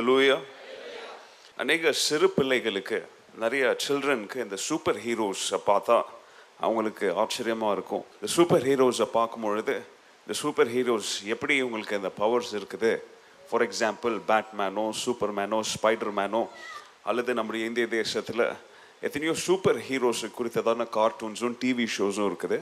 ஹalleluya அநேக சிறு பிள்ளைகளுக்கு நிறைய சில்ட்ரனுக்கு இந்த சூப்பர் ஹீரோஸை பார்த்தா அவங்களுக்கு ஆச்சரியமாக இருக்கும். இந்த சூப்பர் ஹீரோஸை பார்க்கும் பொழுது இந்த சூப்பர் ஹீரோஸ் எப்படி இவங்களுக்கு இந்த பவர்ஸ் இருக்குது? ஃபார் எக்ஸாம்பிள் பேட்மேனோ சூப்பர் மேனோ ஸ்பைடர் மேனோ அல்லது நம்முடைய இந்திய தேசத்தில் எத்தனையோ சூப்பர் ஹீரோஸ் குறித்ததான கார்ட்டூன்ஸும் டிவி ஷோஸும் இருக்குது.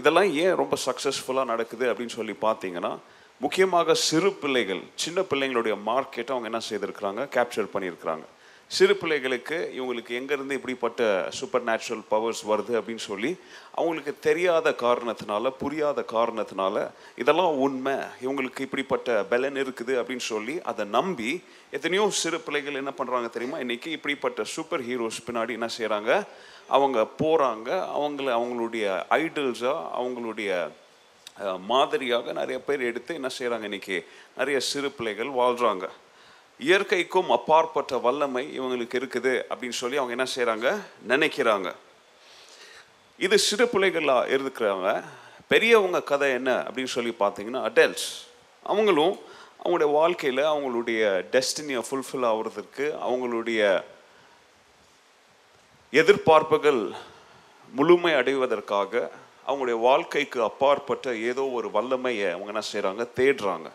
இதெல்லாம் ஏன் ரொம்ப சக்ஸஸ்ஃபுல்லாக நடக்குது அப்படின்னு சொல்லி பார்த்தீங்கன்னா முக்கியமாக சிறு பிள்ளைகள் சின்ன பிள்ளைங்களுடைய மார்க்கெட்டை அவங்க என்ன செய்திருக்கிறாங்க? கேப்சர் பண்ணியிருக்கிறாங்க. சிறு பிள்ளைகளுக்கு இவங்களுக்கு எங்கேருந்து இப்படிப்பட்ட சூப்பர் நேச்சுரல் பவர்ஸ் வருது அப்படின்னு சொல்லி அவங்களுக்கு தெரியாத காரணத்தினால புரியாத காரணத்தினால இதெல்லாம் உண்மை. இவங்களுக்கு இப்படிப்பட்ட பலன் இருக்குது அப்படின்னு சொல்லி அதை நம்பி எத்தனையோ சிறு பிள்ளைகள் என்ன பண்ணுறாங்க தெரியுமா? இன்றைக்கி இப்படிப்பட்ட சூப்பர் ஹீரோஸ் பின்னாடி என்ன செய்கிறாங்க அவங்க போகிறாங்க அவங்கள அவங்களுடைய ஐடல்ஸாக அவங்களுடைய மாதிரியாக நிறைய பேர் எடுத்து என்ன செய்கிறாங்க இன்னைக்கு? நிறைய சிறு பிள்ளைகள் வாழ்கிறாங்க இயற்கைக்கும் அப்பாற்பட்ட வல்லமை இவங்களுக்கு இருக்குது அப்படின்னு சொல்லி அவங்க என்ன செய்கிறாங்க நினைக்கிறாங்க. இது சிறு பிள்ளைகளாக இருக்கிறவங்க பெரியவங்க கதை என்ன அப்படின்னு சொல்லி பார்த்தீங்கன்னா அடல்ட்ஸ் அவங்களும் அவங்களுடைய வாழ்க்கையில் அவங்களுடைய டெஸ்டினியை ஃபுல்ஃபில் ஆகிறதுக்கு அவங்களுடைய எதிர்பார்ப்புகள் முழுமை அடைவதற்காக அவங்களுடைய வாழ்க்கைக்கு அப்பாற்பட்ட ஏதோ ஒரு வல்லமையை அவங்க என்ன செய்கிறாங்க தேடுறாங்க.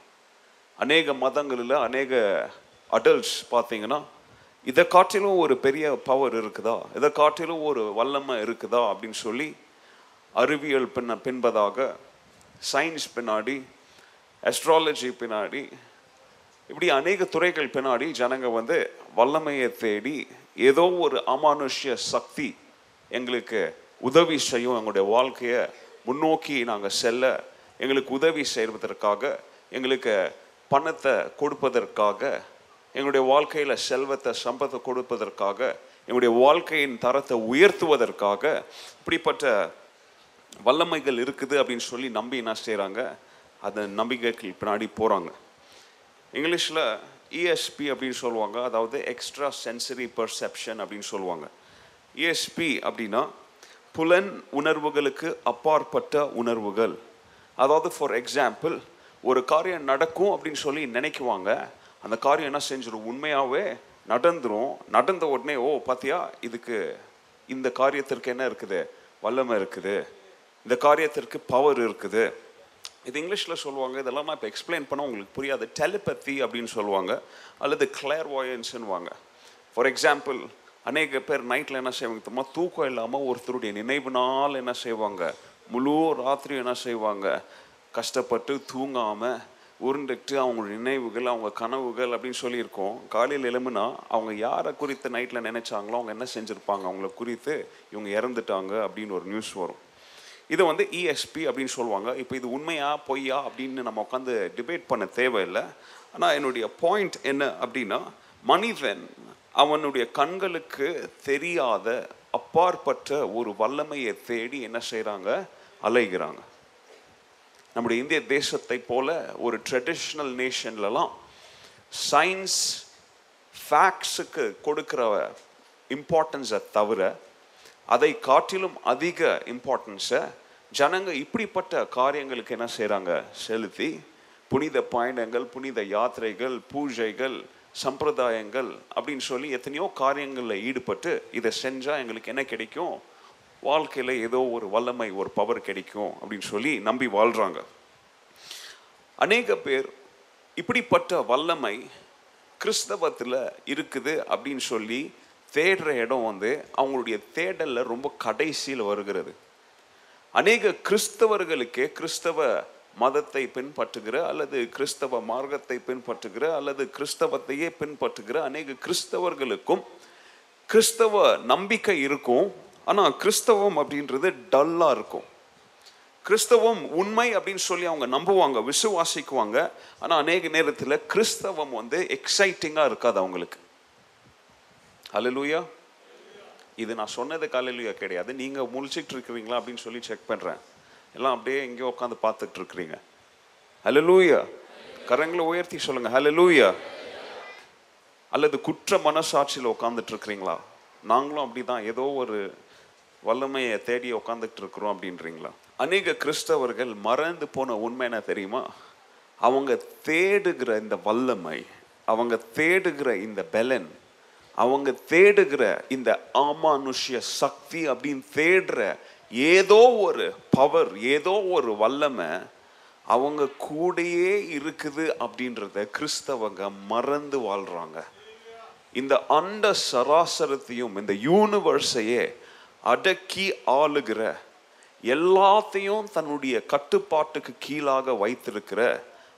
அநேக மதங்களில் அநேக அடல்ட்ஸ் பார்த்தீங்கன்னா இதை காட்டிலும் ஒரு பெரிய பவர் இருக்குதா? இதை காட்டிலும் ஒரு வல்லமை இருக்குதா? அப்படின்னு சொல்லி அறிவியல் பின்ன பின்பதாக சயின்ஸ் பின்னாடி அஸ்ட்ராலஜி பின்னாடி இப்படி அநேக துறைகள் பின்னாடி ஜனங்க வந்து வல்லமையை தேடி ஏதோ ஒரு அமானுஷ்ய சக்தி எங்களுக்கு உதவி செய்யும் எங்களுடைய வாழ்க்கையை முன்னோக்கி நாங்கள் செல்ல எங்களுக்கு உதவி செய்வதற்காக எங்களுக்கு பணத்தை கொடுப்பதற்காக எங்களுடைய வாழ்க்கையில் செல்வத்தை சம்பத்தை கொடுப்பதற்காக எங்களுடைய வாழ்க்கையின் தரத்தை உயர்த்துவதற்காக இப்படிப்பட்ட வல்லமைகள் இருக்குது அப்படின்னு சொல்லி நம்பி என்ன செய்கிறாங்க அந்த நம்பிக்கைக்கு பின்னாடி போகிறாங்க இங்கிலீஷில் இஎஸ்பி அப்படின்னு சொல்லுவாங்க. அதாவது எக்ஸ்ட்ரா சென்சரி பர்செப்ஷன் அப்படின்னு சொல்லுவாங்க. இஎஸ்பி அப்படின்னா புலன் உணர்வுகளுக்கு அப்பாற்பட்ட உணர்வுகள். அதாவது ஃபார் எக்ஸாம்பிள் ஒரு காரியம் நடக்கும் அப்படின்னு சொல்லி நினைக்குவாங்க. அந்த காரியம் என்ன செஞ்சிடும் உண்மையாகவே நடந்துரும். நடந்த உடனே ஓ பாத்தியா? இதுக்கு இந்த காரியத்திற்கு என்ன இருக்குது? வல்லமை இருக்குது. இந்த காரியத்திற்கு பவர் இருக்குது. இது இங்கிலீஷில் சொல்லுவாங்க. இதெல்லாம் நான் இப்போ எக்ஸ்பிளைன் பண்ண உங்களுக்கு புரியாது. டெலிபத்தி அப்படின்னு சொல்லுவாங்க. அல்லது கிளேர் வாயன்ஸுன்னுவாங்க ஃபார் எக்ஸாம்பிள் அநேக பேர் நைட்டில் என்ன செய்வாங்க தெரியுமா? தூக்கம் இல்லாமல் ஒருத்தருடைய நினைவுனால் என்ன செய்வாங்க? முழு ராத்திரி என்ன செய்வாங்க? கஷ்டப்பட்டு தூங்காமல் உருண்டுட்டு அவங்களோட நினைவுகள் அவங்க கனவுகள் அப்படின்னு சொல்லியிருக்கோம். காலையில் எழும்புனா அவங்க யாரை குறித்து நைட்டில் நினைச்சாங்களோ அவங்க என்ன செஞ்சுருப்பாங்க? அவங்கள குறித்து இவங்க இறந்துட்டாங்க அப்படின்னு ஒரு நியூஸ் வரும். இதை வந்து இஎஸ்பி அப்படின்னு சொல்லுவாங்க. இப்போ இது உண்மையா பொய்யா அப்படின்னு நம்ம உட்காந்து டிபேட் பண்ண தேவையில்லை. ஆனால் என்னுடைய பாயிண்ட் என்ன அப்படின்னா மனிதன் அவனுடைய கண்களுக்கு தெரியாத அப்பாற்பட்ட ஒரு வல்லமையை தேடி என்ன செய்கிறாங்க அலைகிறாங்க. நம்முடைய இந்திய தேசத்தை போல ஒரு ட்ரெடிஷ்னல் நேஷன்லலாம் சயின்ஸ் ஃபேக்ட்ஸுக்கு கொடுக்குற இம்பார்ட்டன்ஸை தவிர அதை காட்டிலும் அதிக இம்பார்ட்டன்ஸை ஜனங்க இப்படிப்பட்ட காரியங்களுக்கு என்ன செய்கிறாங்க செலுத்தி புனித பயணங்கள் புனித யாத்திரைகள் பூஜைகள் சம்பிரதாயங்கள் அப்படின்னு சொல்லி எத்தனையோ காரியங்களில் ஈடுபட்டு இதை செஞ்சால் எங்களுக்கு என்ன கிடைக்கும்? வாழ்க்கையில் ஏதோ ஒரு வல்லமை ஒரு பவர் கிடைக்கும் அப்படின்னு சொல்லி நம்பி வாழ்கிறாங்க அநேக பேர் இப்படிப்பட்ட வல்லமை கிறிஸ்தவத்தில் இருக்குது அப்படின்னு சொல்லி தேடுற இடம் வந்து அவங்களுடைய தேடலில் ரொம்ப கடைசியில் வருகிறது. அநேக கிறிஸ்தவர்களுக்கே கிறிஸ்தவ மதத்தை பின்பற்றுகிற அல்லது கிறிஸ்தவ மார்க்கத்தை பின்பற்றுகிற அல்லது கிறிஸ்தவத்தையே பின்பற்றுகிற அநேக கிறிஸ்தவர்களுக்கும் கிறிஸ்தவ நம்பிக்கை இருக்கும். ஆனால் கிறிஸ்தவம் அப்படின்றது டல்லாக இருக்கும். கிறிஸ்தவம் உண்மை அப்படின்னு சொல்லி அவங்க நம்புவாங்க விசுவாசிக்குவாங்க. ஆனால் அநேக நேரத்தில் கிறிஸ்தவம் வந்து எக்ஸைட்டிங்காக இருக்காது அவங்களுக்கு. அலலூயா இது நான் சொன்னது காலையிலயா கிடையாது. நீங்கள் முழிச்சிட்டு இருக்கிறீங்களா அப்படின்னு சொல்லி செக் பண்ணுறேன் எல்லாம் அப்படியே எங்கேயோ உட்காந்து பார்த்துட்டு இருக்கிறீங்க ஹலோ லூயா கரங்களை உயர்த்தி சொல்லுங்க. ஹலலூயா அல்லது குற்ற மனசாட்சியில் உட்காந்துட்டு இருக்கிறீங்களா நாங்களும் அப்படிதான். ஏதோ ஒரு வல்லமையை தேடி உட்காந்துட்டு இருக்கிறோம் அப்படின்றீங்களா? அநேக கிறிஸ்தவர்கள் மறந்து போன உண்மை என்ன தெரியுமா? அவங்க தேடுகிற இந்த வல்லமை அவங்க தேடுகிற இந்த பெலன் அவங்க தேடுகிற இந்த ஆமானுஷ்ய சக்தி அப்படின்னு தேடுற ஏதோ ஒரு பவர் ஏதோ ஒரு வல்லமை அவங்க கூடயே இருக்குது அப்படின்றத கிறிஸ்தவங்க மறந்து வாழ்கிறாங்க இந்த அண்ட சராசரத்தையும் இந்த யூனிவர்ஸையே அடக்கி ஆளுகிற எல்லாத்தையும் தன்னுடைய கட்டுப்பாட்டுக்கு கீழாக வைத்திருக்கிற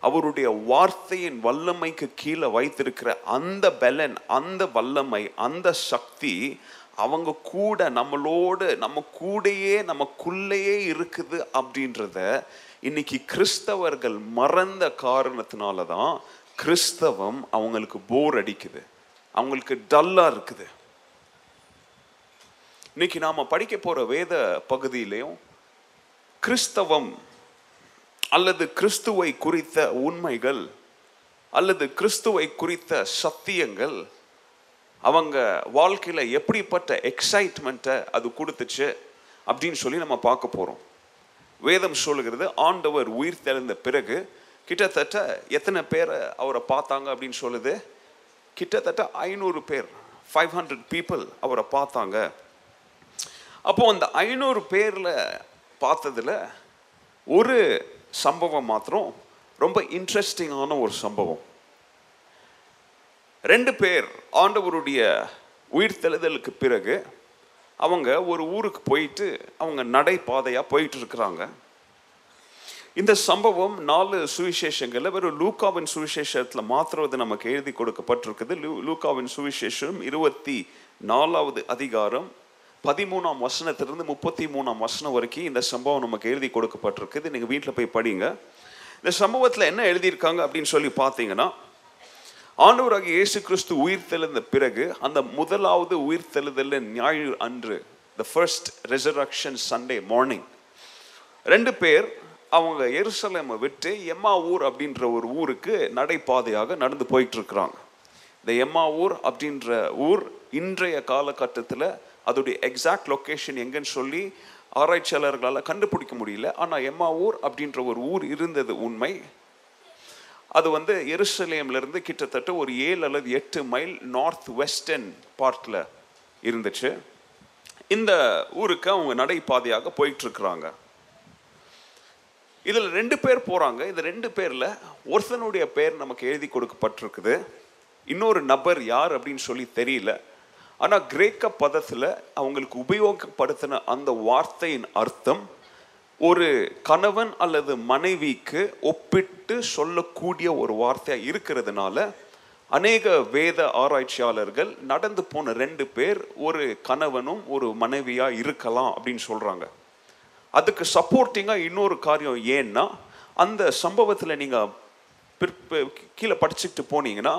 அவருடைய வார்த்தையின் வல்லமைக்கு கீழே வைத்திருக்கிற அந்த பலன் அந்த வல்லமை அந்த சக்தி அவங்க கூட நம்மளோடு நம்ம கூடயே நமக்குள்ளேயே இருக்குது அப்படின்றத இன்னைக்கு கிறிஸ்தவர்கள் மறந்த காரணத்தினால தான் கிறிஸ்தவம் அவங்களுக்கு போர் அடிக்குது. அவங்களுக்கு டல்லாக இருக்குது. இன்னைக்கு நாம் படிக்க போகிற வேத பகுதியிலையும் கிறிஸ்தவம் அல்லது கிறிஸ்துவை குறித்த உண்மைகள் அல்லது கிறிஸ்துவை குறித்த சத்தியங்கள் அவங்க வாழ்க்கையில் எப்படிப்பட்ட எக்ஸைட்மெண்ட்டை அது கொடுத்துச்சு அப்படின்னு சொல்லி நம்ம பார்க்க போகிறோம் வேதம் சொல்லுகிறது ஆண்டவர் உயிர் தெளிந்த பிறகு கிட்டத்தட்ட எத்தனை பேரை அவரை பார்த்தாங்க அப்படின்னு சொல்லுது? கிட்டத்தட்ட ஐநூறு பேர் ஃபைவ் ஹண்ட்ரட் பீப்புள் அவரை பார்த்தாங்க. அப்போது அந்த ஐநூறு பேரில் பார்த்ததில் ஒரு சம்பவம் மாத்திரம் ரொம்ப இன்ட்ரெஸ்டிங்கான ஒரு சம்பவம். ரெண்டு பேர் ஆண்டவருடைய உயிர்த்தெழுதலுக்கு பிறகு அவங்க ஒரு ஊருக்கு போயிட்டு அவங்க நடைபாதையாக போயிட்டு இருக்கிறாங்க. இந்த சம்பவம் நாலு சுவிசேஷங்களில் வெறும் லூக்காவின் சுவிசேஷத்தில் மாத்திரம் இது நமக்கு எழுதி கொடுக்கப்பட்டிருக்குது. லூ- லூக்காவின் சுவிசேஷம் இருபத்தி நாலாவது அதிகாரம் பதிமூணாம் வசனத்திலிருந்து முப்பத்தி மூணாம் வசனம் வரைக்கும் இந்த சம்பவம் நமக்கு எழுதி கொடுக்கப்பட்டிருக்குது. நீங்கள் வீட்டில் போய் படிங்க. இந்த சம்பவத்தில் என்ன எழுதியிருக்காங்க அப்படின்னு சொல்லி பார்த்தீங்கன்னா ஆண்டவராக இயேசு கிறிஸ்து உயிர் தெழுந்த பிறகு அந்த முதலாவது உயிர் தெழுதல் ஞாயிறு அன்று the first resurrection Sunday morning ரெண்டு பேர் அவங்க எருசலேமை விட்டு எம்மா ஊர் அப்படின்ற ஒரு ஊருக்கு நடைபாதையாக நடந்து போயிட்டு இருக்கிறாங்க இந்த எம்மா ஊர் அப்படின்ற ஊர் இன்றைய காலகட்டத்தில் அதோடைய எக்ஸாக்ட் லொக்கேஷன் எங்கன்னு சொல்லி ஆராய்ச்சியாளர்களால் கண்டுபிடிக்க முடியல. ஆனால் எம்மா ஊர் அப்படின்ற ஒரு ஊர் இருந்தது உண்மை. அது வந்து எருசலேம்லேருந்து கிட்டத்தட்ட ஒரு ஏழு அல்லது எட்டு மைல் நார்த் வெஸ்டர்ன் பார்ட்டில் இருந்துச்சு. இந்த ஊருக்கு அவங்க நடைபாதையாக போயிட்டுருக்குறாங்க. இதில் ரெண்டு பேர் போகிறாங்க இந்த ரெண்டு பேரில் ஒருத்தனுடைய பேர் நமக்கு எழுதி கொடுக்கப்பட்டிருக்குது. இன்னொரு நபர் யார் அப்படின்னு சொல்லி தெரியல. ஆனால் கிரேக்க பதத்தில் அவங்களுக்கு உபயோகப்படுத்தின அந்த வார்த்தையின் அர்த்தம் ஒரு கணவன் அல்லது மனைவிக்கு ஒப்பிட்டு சொல்லக்கூடிய ஒரு வார்த்தையாக இருக்கிறதுனால அநேக வேத ஆராய்ச்சியாளர்கள் நடந்து போன ரெண்டு பேர் ஒரு கணவனும் ஒரு மனைவியாக இருக்கலாம் அப்படின்னு சொல்கிறாங்க அதுக்கு சப்போர்ட்டிங்காக இன்னொரு காரியம் ஏன்னா அந்த சம்பவத்தில் நீங்கள் பிற்ப கீழே படிச்சுட்டு போனீங்கன்னா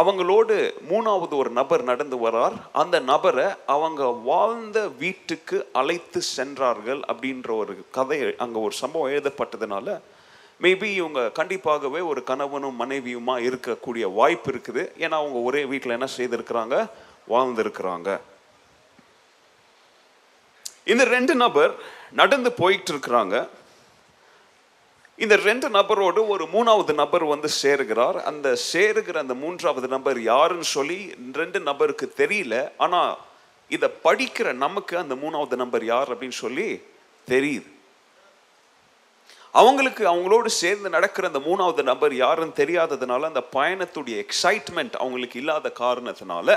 அவங்களோடு மூணாவது ஒரு நபர் நடந்து வரார். அந்த நபரை அவங்க வாழ்ந்த வீட்டுக்கு அழைத்து சென்றார்கள் அப்படின்ற ஒரு கதை அங்கே ஒரு சம்பவம் எழுதப்பட்டதுனால மேபி இவங்க கண்டிப்பாகவே ஒரு கணவனும் மனைவியுமா இருக்கக்கூடிய வாய்ப்பு இருக்குது. ஏன்னா அவங்க ஒரே வீட்டில் என்ன செய்திருக்கிறாங்க? வாழ்ந்திருக்கிறாங்க. இந்த ரெண்டு நபர் நடந்து போயிட்டு இருக்கிறாங்க. இந்த ரெண்டு நபரோடு ஒரு மூணாவது நபர் வந்து சேருகிறார். அந்த சேருகிற அந்த மூன்றாவது நபர் யாருன்னு சொல்லி ரெண்டு நபருக்கு தெரியல. ஆனால் இதை படிக்கிற நமக்கு அந்த மூணாவது நபர் யார் அப்படின்னு சொல்லி தெரியுது. அவங்களுக்கு அவங்களோடு சேர்ந்து நடக்கிற அந்த மூணாவது நபர் யாருன்னு தெரியாததுனால அந்த பயணத்துடைய எக்ஸைட்மெண்ட் அவங்களுக்கு இல்லாத காரணத்தினால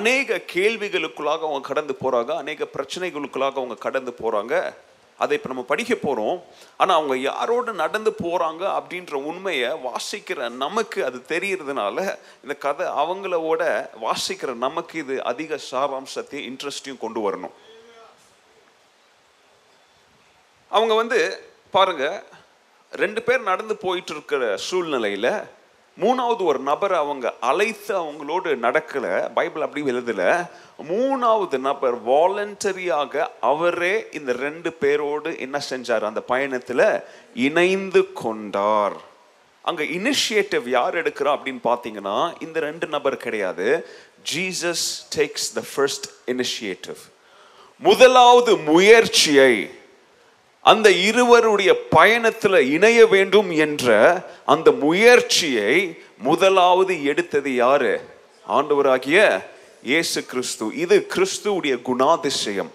அநேக கேள்விகளுக்குள்ளாக அவங்க கடந்து போகிறாங்க அநேக பிரச்சனைகளுக்குள்ளாக அவங்க கடந்து போகிறாங்க அதை இப்போ நம்ம படிக்க போகிறோம் ஆனால் அவங்க யாரோடு நடந்து போகிறாங்க அப்படின்ற உண்மையை வாசிக்கிற நமக்கு அது தெரியறதுனால இந்த கதை அவங்களோட வாசிக்கிற நமக்கு இது அதிக சாராம்சத்தையும் இன்ட்ரெஸ்டையும் கொண்டு வரணும். அவங்க வந்து பாருங்க ரெண்டு பேர் நடந்து போயிட்டு இருக்கிற சூழ்நிலையில் மூணாவது ஒரு நபரை அவங்க அழைத்து அவங்களோடு நடக்கலை பைபிள் அப்படி எழுதல. மூணாவது நபர் வாலண்டரியாக அவரே இந்த ரெண்டு பேரோடு என்ன செஞ்சார்? அந்த பயணத்தில் இணைந்து கொண்டார். அங்கே இனிஷியேட்டிவ் யார் எடுக்கிறா அப்படின்னு பார்த்தீங்கன்னா இந்த ரெண்டு நபர் கிடையாது. Jesus takes the first initiative முதலாவது முயற்சியை அந்த இருவருடைய பயணத்தில் இணைய வேண்டும் என்ற அந்த முயற்சியை முதலாவது எடுத்தது யாரு? ஆண்டவராகிய இயேசு கிறிஸ்து. இது கிறிஸ்துவுடைய குணாதிசயம்.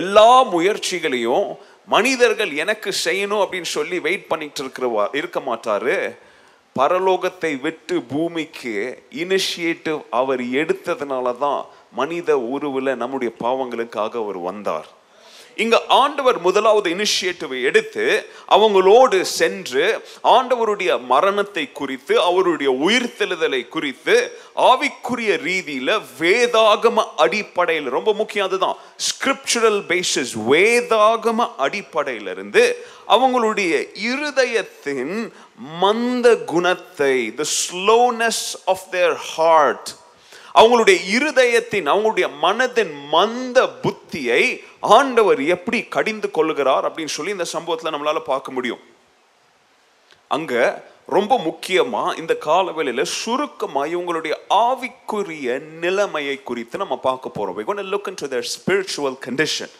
எல்லா முயற்சிகளையும் மனிதர்கள் எனக்கு செய்யணும் அப்படின்னு சொல்லி வெயிட் பண்ணிட்டு இருக்கிறவா இருக்க மாட்டாரு. பரலோகத்தை விட்டு பூமிக்கு இனிஷியேட்டிவ் அவர் எடுத்ததுனால தான் மனித உருவில் நம்முடைய பாவங்களுக்காக அவர் வந்தார். இங்க ஆண்டவர் முதலாவது இனிஷியேட்டிவை எடுத்து அவங்களோடு சென்று ஆண்டவருடைய மரணத்தை குறித்து அவருடைய உயிர்த்தெழுதலை குறித்து ஆவிக்குரிய ரீதியில வேதாகம அடிப்படையில் ரொம்ப முக்கியம் அதுதான் ஸ்கிரிப்சுரல் பேசிஸ் வேதாகம அடிப்படையிலிருந்து அவங்களுடைய இருதயத்தின் மந்த குணத்தை the slowness of their heart அவங்களுடைய இருதயத்தின் அவங்களுடைய மனதின் மந்த புத்தியை ஆண்டவர் எப்படி கடிந்து கொள்ளுகிறார் அப்படின்னு சொல்லி இந்த சம்பவத்தில் நம்மளால பார்க்க முடியும். அங்க ரொம்ப முக்கியமா இந்த காலவேளையில சுருக்கமாக இவங்களுடைய ஆவிக்குரிய நிலைமையை குறித்து நம்ம பார்க்க போறோம். We're going to look their spiritual condition.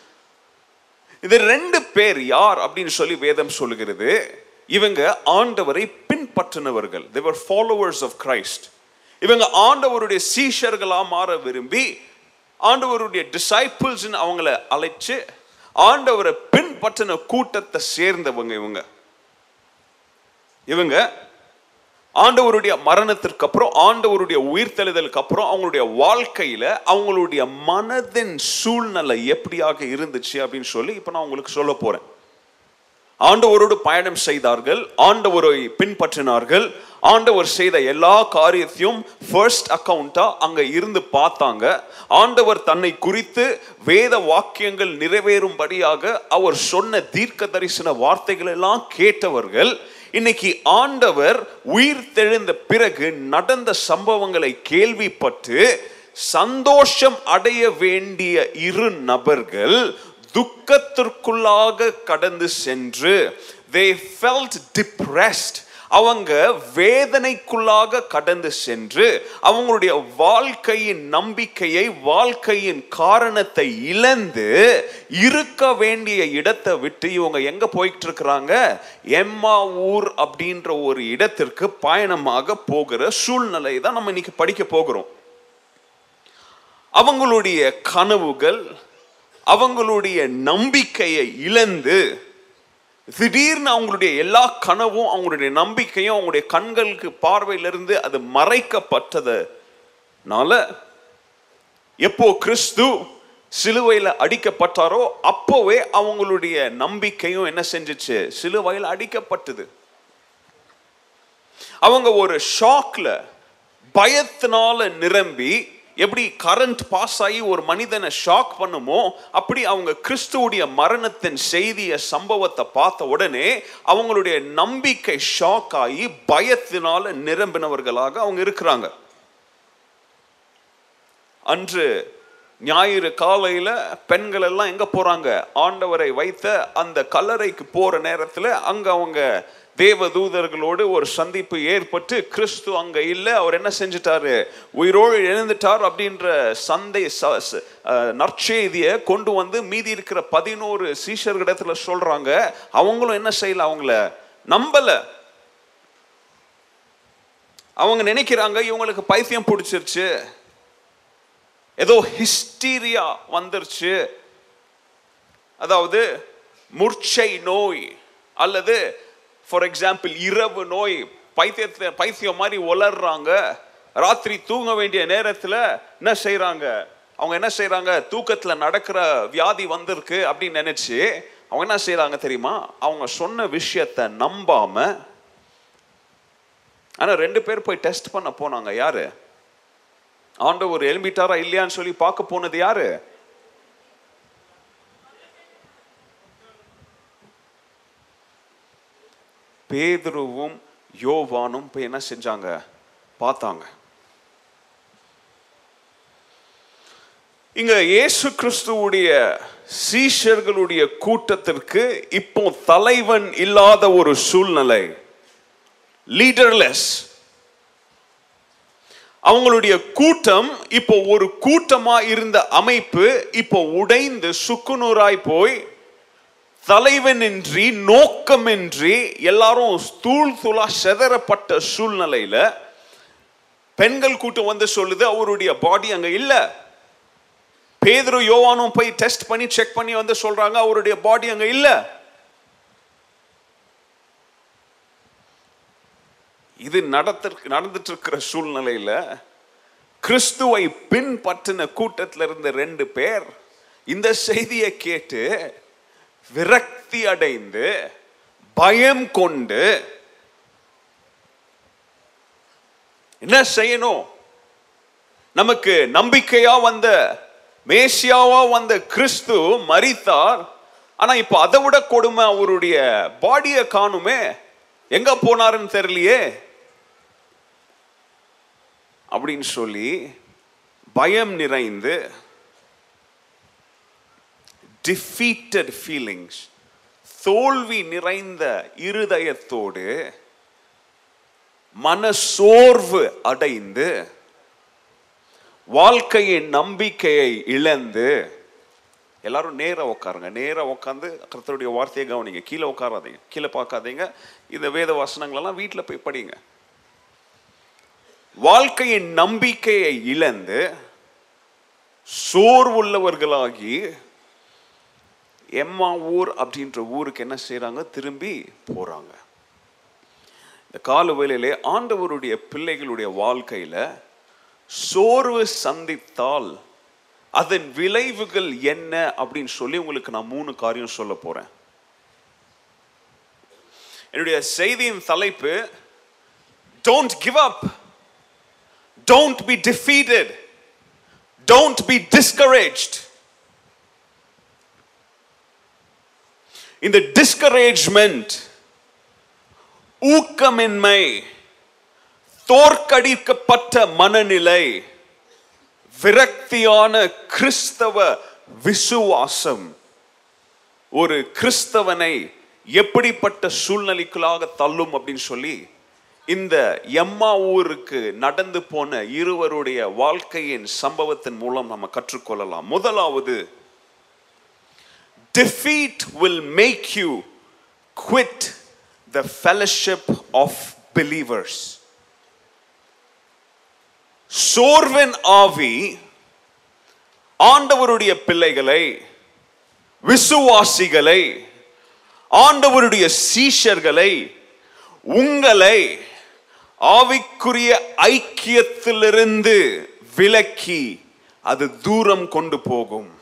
இது ரெண்டு பேர் யார் அப்படின்னு சொல்லி வேதம் சொல்லுகிறது. இவங்க ஆண்டவரை பின்பற்றினவர்கள். They were followers of இவங்க ஆண்டவருடைய சீஷர்களா மாற விரும்பி ஆண்டவருடைய டிசைப்பிள்ஸ்ன்னு அவங்கள அழைச்சு ஆண்டவரை பின்பற்றின கூட்டத்தை சேர்ந்தவங்க இவங்க. இவங்க ஆண்டவருடைய மரணத்திற்கு அப்புறம் ஆண்டவருடைய உயிர்த்தெழுதலுக்கு அப்புறம் அவங்களுடைய வாழ்க்கையில அவங்களுடைய மனதின் சூழ்நிலை எப்படியாக இருந்துச்சு அப்படின்னு சொல்லி இப்ப நான் உங்களுக்கு சொல்ல போறேன். ஆண்டவரோடு பயணம் செய்தார்கள் ஆண்டவரை பின்பற்றினார்கள் ஆண்டவர் செய்த எல்லா காரியத்தையும் ஃபர்ஸ்ட் அக்கௌண்ட்டாக அங்கே இருந்து பார்த்தாங்க. ஆண்டவர் தன்னை குறித்து வேத வாக்கியங்கள் நிறைவேறும்படியாக அவர் சொன்ன தீர்க்க தரிசன வார்த்தைகள் எல்லாம் கேட்டவர்கள் இன்னைக்கு ஆண்டவர் உயிர் தெழுந்த பிறகு நடந்த சம்பவங்களை கேள்விப்பட்டு சந்தோஷம் அடைய வேண்டிய இரு நபர்கள் துக்கத்திற்குள்ளாக கடந்து சென்று தே ஃபெல்ட் டிப்ரெஸ்ட் அவங்க வேதனைக்குள்ளாக கடந்து சென்று அவங்களுடைய வாழ்க்கையின் நம்பிக்கையை வாழ்க்கையின் காரணத்தை இழந்து இருக்க வேண்டிய இடத்தை விட்டு இவங்க எங்க போயிட்டு இருக்கிறாங்க எம்மா ஊர் அப்படின்ற ஒரு இடத்திற்கு பயணமாக போகிற சூழ்நிலை தான் நம்ம இன்னைக்கு படிக்க போகிறோம். அவங்களுடைய கனவுகள் அவங்களுடைய நம்பிக்கையை இழந்து திடீர்னு அவங்களுடைய எல்லா கனவும் அவங்களுடைய நம்பிக்கையும் அவங்களுடைய கண்களுக்கு பார்வையிலிருந்து அது மறைக்கப்பட்டதுனால எப்போ கிறிஸ்து சிலுவையில் அடிக்கப்பட்டாரோ அப்போவே அவங்களுடைய நம்பிக்கையும் என்ன செஞ்சுச்சு? சிலுவையில் அடிக்கப்பட்டது. அவங்க ஒரு ஷாக்ல பயத்தினால நிரம்பி எப்படி கரண்ட் பாஸ் ஆகி ஒரு மனிதனை ஷாக் பண்ணுமோ அப்படி அவங்க கிறிஸ்துவுடைய மரணத்தின் செய்திய சம்பவத்தை பார்த்த உடனே அவங்களுடைய நம்பிக்கை ஷாக் ஆகி பயத்தினால நிரம்பினவர்களாக அவங்க இருக்கிறாங்க. அன்று ஞாயிறு காலையில பெண்கள் எல்லாம் எங்க போறாங்க? ஆண்டவரை வைத்த அந்த கல்லறைக்கு போற நேரத்துல அங்க அவங்க தேவ தூதர்களோடு ஒரு சந்திப்பு ஏற்பட்டு கிறிஸ்து அங்க இல்லை. அவர் என்ன செஞ்சிட்டாரு? உயிரோடு எழுந்துட்டார் அப்படின்ற சந்தை ச- அஹ், நற்செய்தியை கொண்டு வந்து மீதி இருக்கிற பதினோரு சீஷர்களிடத்துல சொல்றாங்க. அவங்களும் என்ன செய்யல? அவங்கள நம்பல. அவங்க நினைக்கிறாங்க இவங்களுக்கு பைத்தியம் பிடிச்சிருச்சு. ஏதோ ஹிஸ்டீரியா வந்துருச்சு. அதாவது முர்ச்சை நோய் அல்லது ஃபார் எக்ஸாம்பிள் இரவு நோய் பைத்தியத்தை பைத்தியம் மாதிரி உலர்றாங்க ராத்திரி தூங்க வேண்டிய நேரத்தில் என்ன செய்கிறாங்க அவங்க என்ன செய்கிறாங்க தூக்கத்தில் நடக்கிற வியாதி வந்திருக்கு அப்படின்னு நினச்சி அவங்க என்ன செய்கிறாங்க தெரியுமா? அவங்க சொன்ன விஷயத்த நம்பாம ஆனால் ரெண்டு பேர் போய் டெஸ்ட் பண்ண போனாங்க. யாரு? ஆண்டவர் எழும்பிட்டாரா இல்லையான்னு சொல்லி பார்க்க போனது யாரு? பேதுருவும் யோவானும் போய் என்ன செஞ்சாங்க? பார்த்தாங்க. இங்க இயேசு கிறிஸ்துவுடைய சீஷர்களுடைய கூட்டத்திற்கு இப்போ தலைவன் இல்லாத ஒரு சூழ்நிலை. லீடர்லெஸ் அவங்களுடைய கூட்டம் இப்போ ஒரு கூட்டமா இருந்த அமைப்பு இப்போ உடைந்து சுக்குநூறாய் போய் தலைவனின்றி நோக்கமின்றி எல்லாரும் தூள் தூளா செதறப்பட்ட சூழ்நிலையில பெண்கள் கூட்டம் வந்து சொல்லுது அவருடைய பாடி அங்க இல்ல. பேதுரு யோவானும் போய் டெஸ்ட் பண்ணி செக் பண்ணி வந்து சொல்றாங்க அவருடைய பாடி அங்க இல்ல. இது நடத்திற்கு நடந்துட்டு இருக்கிற சூழ்நிலையில கிறிஸ்துவை பின்பற்றின கூட்டத்தில் இருந்த ரெண்டு பேர் இந்த செய்தியை கேட்டு விரக்தி அடைந்து பயம் கொண்டு என்ன செய்யணும்? நமக்கு நம்பிக்கையா வந்த மேசியாவா வந்த கிறிஸ்து மரித்தார். ஆனா இப்ப அதை விட கொடுமை அவருடைய பாடியை காணுமே. எங்க போனாருன்னு தெரியலையே. அப்படின்னு சொல்லி பயம் நிறைந்து டிஃபீட்டட் ஃபீலிங்ஸ் தோல்வி நிறைந்த இருதயத்தோடு மனசோர்வு அடைந்து வாழ்க்கையின் நம்பிக்கையை இழந்து எல்லாரும் நேராக உட்காருங்க. நேராக உட்காந்து கர்த்தருடைய வார்த்தையை கவனிங்க. கீழே உட்காராதீங்க. கீழே பார்க்காதீங்க. இந்த வேத வசனங்களெல்லாம் வீட்டில் போய் படிங்க. வாழ்க்கையின் நம்பிக்கையை இழந்து சோர்வுள்ளவர்களாகி எம்மா ஊர் அப்படின்ற ஊருக்கு என்ன செய்கிறாங்க திரும்பி போறாங்க. இந்த கால வேலையிலே ஆண்டவருடைய பிள்ளைகளுடைய வாழ்க்கையில சோர்வு சந்தித்தால் அதன் விளைவுகள் என்ன அப்படின்னு சொல்லி உங்களுக்கு நான் மூணு காரியம் சொல்ல போறேன். என்னுடைய செய்தியின் தலைப்பு don't give up don't be defeated don't be discouraged இந்த டிஸ்கரேஜ்மெண்ட் ஊக்கமின்மை தோற்கடிக்கப்பட்ட மனநிலை விரக்தியான கிறிஸ்தவ விசுவாசம். ஒரு கிறிஸ்தவனை எப்படிப்பட்ட சூழ்நிலைக்குள்ளாக தள்ளும் அப்படின்னு சொல்லி இந்த எம்மா ஊருக்கு நடந்து போன இருவருடைய வாழ்க்கையின் சம்பவத்தின் மூலம் நம்ம கற்றுக்கொள்ளலாம். முதலாவது defeat will make you quit the fellowship of believers. சோர்வின் ஆவி ஆண்டவருடைய பிள்ளைகளை விசுவாசிகளை ஆண்டவருடைய சீஷர்களை உங்களை ஆவிக்குரிய ஐக்கியத்திலிருந்து விலக்கி அது தூரம் கொண்டு போகும்.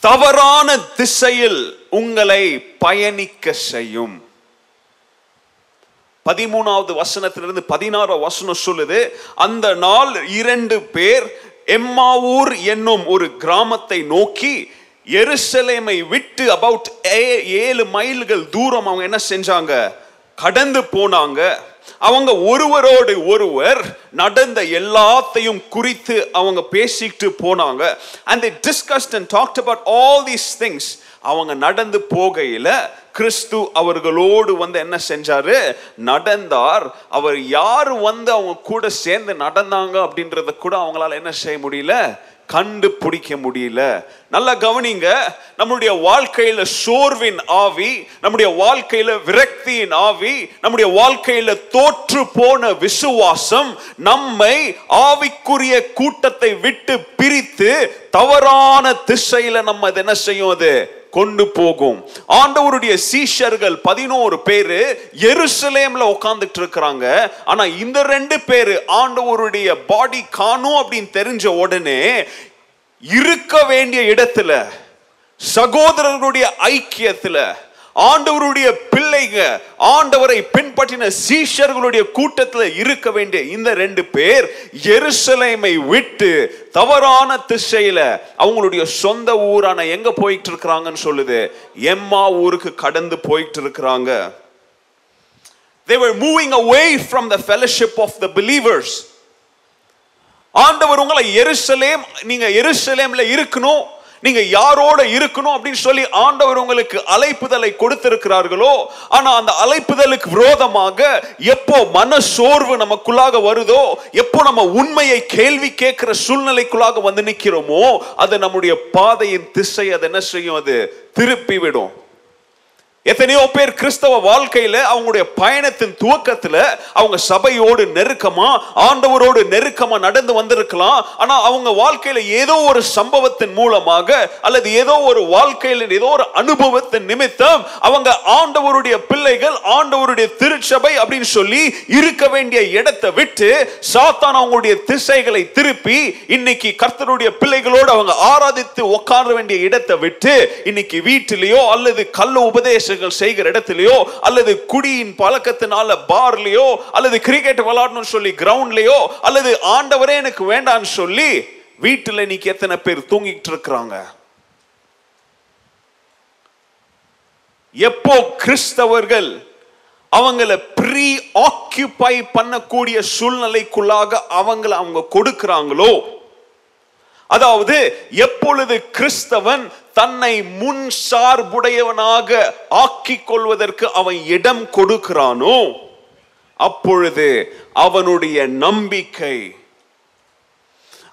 தவறான திசையில் உங்களை பயணிக்க செய்யும். பதிமூணாவது வசனத்திலிருந்து பதினாறாவது வசனம் சொல்லுது அந்த நாள் இரண்டு பேர் எம்மாவூர் என்னும் ஒரு கிராமத்தை நோக்கி எருசலேமை விட்டு அபவுட் ஏழு மைல்கள் தூரம் அவங்க என்ன செஞ்சாங்க? கடந்து போனாங்க. அவங்க ஒருவரோடு ஒருவர் நடந்த எல்லாத்தையும் குறித்து அவங்க பேசிட்டு போனாங்க. And the discussed and talked about all these things அவங்க நடந்து போகையில கிறிஸ்து அவர்களோடு வந்து என்ன செஞ்சாரு? நடந்தார். அவர் யார் வந்து அவங்க கூட சேர்ந்து நடந்தாங்க அப்படின்றத கூட அவங்களால என்ன செய்ய முடியல? கண்டுபிடிக்க முடியல. நல்லா கவனிங்க நம்முடைய வாழ்க்கையில சோர்வின் ஆவி நம்முடைய வாழ்க்கையில விரக்தியின் ஆவி நம்முடைய வாழ்க்கையில தோற்று போன விசுவாசம் நம்மை ஆவிக்குரிய கூட்டத்தை விட்டு பிரித்து தவறான திசையில நம்ம அது என்ன செய்யும் அது? கொண்டு போகும். ஆண்டவருடைய சீஷர்கள் பதினோரு பேரு எருசலேம்ல உட்கார்ந்துட்டு இருக்கிறாங்க ஆனா இந்த ரெண்டு பேரு ஆண்டவருடைய பாடி காணும் அப்படின்னு தெரிஞ்ச உடனே இருக்க வேண்டிய இடத்துல சகோதரர்களுடைய ஐக்கியத்துல ஆண்டவருடைய பிள்ளைங்க ஆண்டவரை பின்பற்றின சீஷர்களுடைய கூட்டத்தில் இருக்க வேண்டிய இந்த ரெண்டு பேர் எருசலேமை விட்டு தவறான திசையில அவங்களுடைய சொந்த ஊரான எங்க போயிட்டு இருக்கிறாங்கன்னு சொல்லுது. எம்மா ஊருக்கு கடந்து போயிட்டு இருக்கிறாங்க they were moving away from the fellowship of the believers. ஆண்டவர் உங்களை எருசலேம் நீங்க எருசலேம்ல இருக்கணும் நீங்க யாரோட இருக்கணும் அப்படின்னு சொல்லி ஆண்டவர் உங்களுக்கு அழைப்புதலை கொடுத்திருக்கிறார்களோ ஆனா அந்த அழைப்புதலுக்கு விரோதமாக எப்போ மன சோர்வு நமக்குள்ளாக வருதோ எப்போ நம்ம உண்மையை கேள்வி கேட்கிற சூழ்நிலைக்குள்ளாக வந்து நிற்கிறோமோ அது நம்முடைய பாதையின் திசை அது என்ன செய்யும்? அது திருப்பி விடும் எத்தனையோ பேர் கிறிஸ்தவ வாழ்க்கையில அவங்களுடைய பயணத்தின் துவக்கத்துல அவங்க சபையோடு நெருக்கமா ஆண்டவரோடு நெருக்கமா நடந்து வந்திருக்கலாம். ஆனா அவங்க வாழ்க்கையில ஏதோ ஒரு சம்பவத்தின் மூலமாக அல்லது ஏதோ ஒரு வாழ்க்கையில ஏதோ ஒரு அனுபவத்தின் நிமித்தம் அவங்க ஆண்டவருடைய பிள்ளைகள் ஆண்டவருடைய திருச்சபை அப்படின்னு சொல்லி இருக்க வேண்டிய இடத்தை விட்டு சாத்தான் அவங்களுடைய திசைகளை திருப்பி இன்னைக்கு கர்த்தருடைய பிள்ளைகளோடு அவங்க ஆராதித்து உட்கார வேண்டிய இடத்தை விட்டு இன்னைக்கு வீட்டிலேயோ அல்லது கள்ள உபதேசங்கள் செய்கிற இடத்துலையோ அல்லது குடியின் பழக்கத்தினால பார்லையோ அல்லது கிரிக்கெட் விளாடணும்னு சொல்லி கிரவுண்ட்லயோ அல்லது ஆண்டவரே எனக்கு வேண்டாம்னு சொல்லி வீட்டில் இன்னைக்கு எத்தனை பேர் தூங்கிட்டு இருக்கிறாங்க? எப்போ கிறிஸ்தவர்கள் அவங்கள ப்ரீ ஆக்கியூபை பண்ணக்கூடிய சூழ்நிலைக்குள்ளாக அவங்கள அவங்க கொடுக்கிறாங்களோ அதாவது எப்பொழுது கிறிஸ்தவன் தன்னை முன் சார்புடையவனாக ஆக்கிக் கொள்வதற்கு அவன் இடம் கொடுக்கிறானோ அப்பொழுது அவனுடைய நம்பிக்கை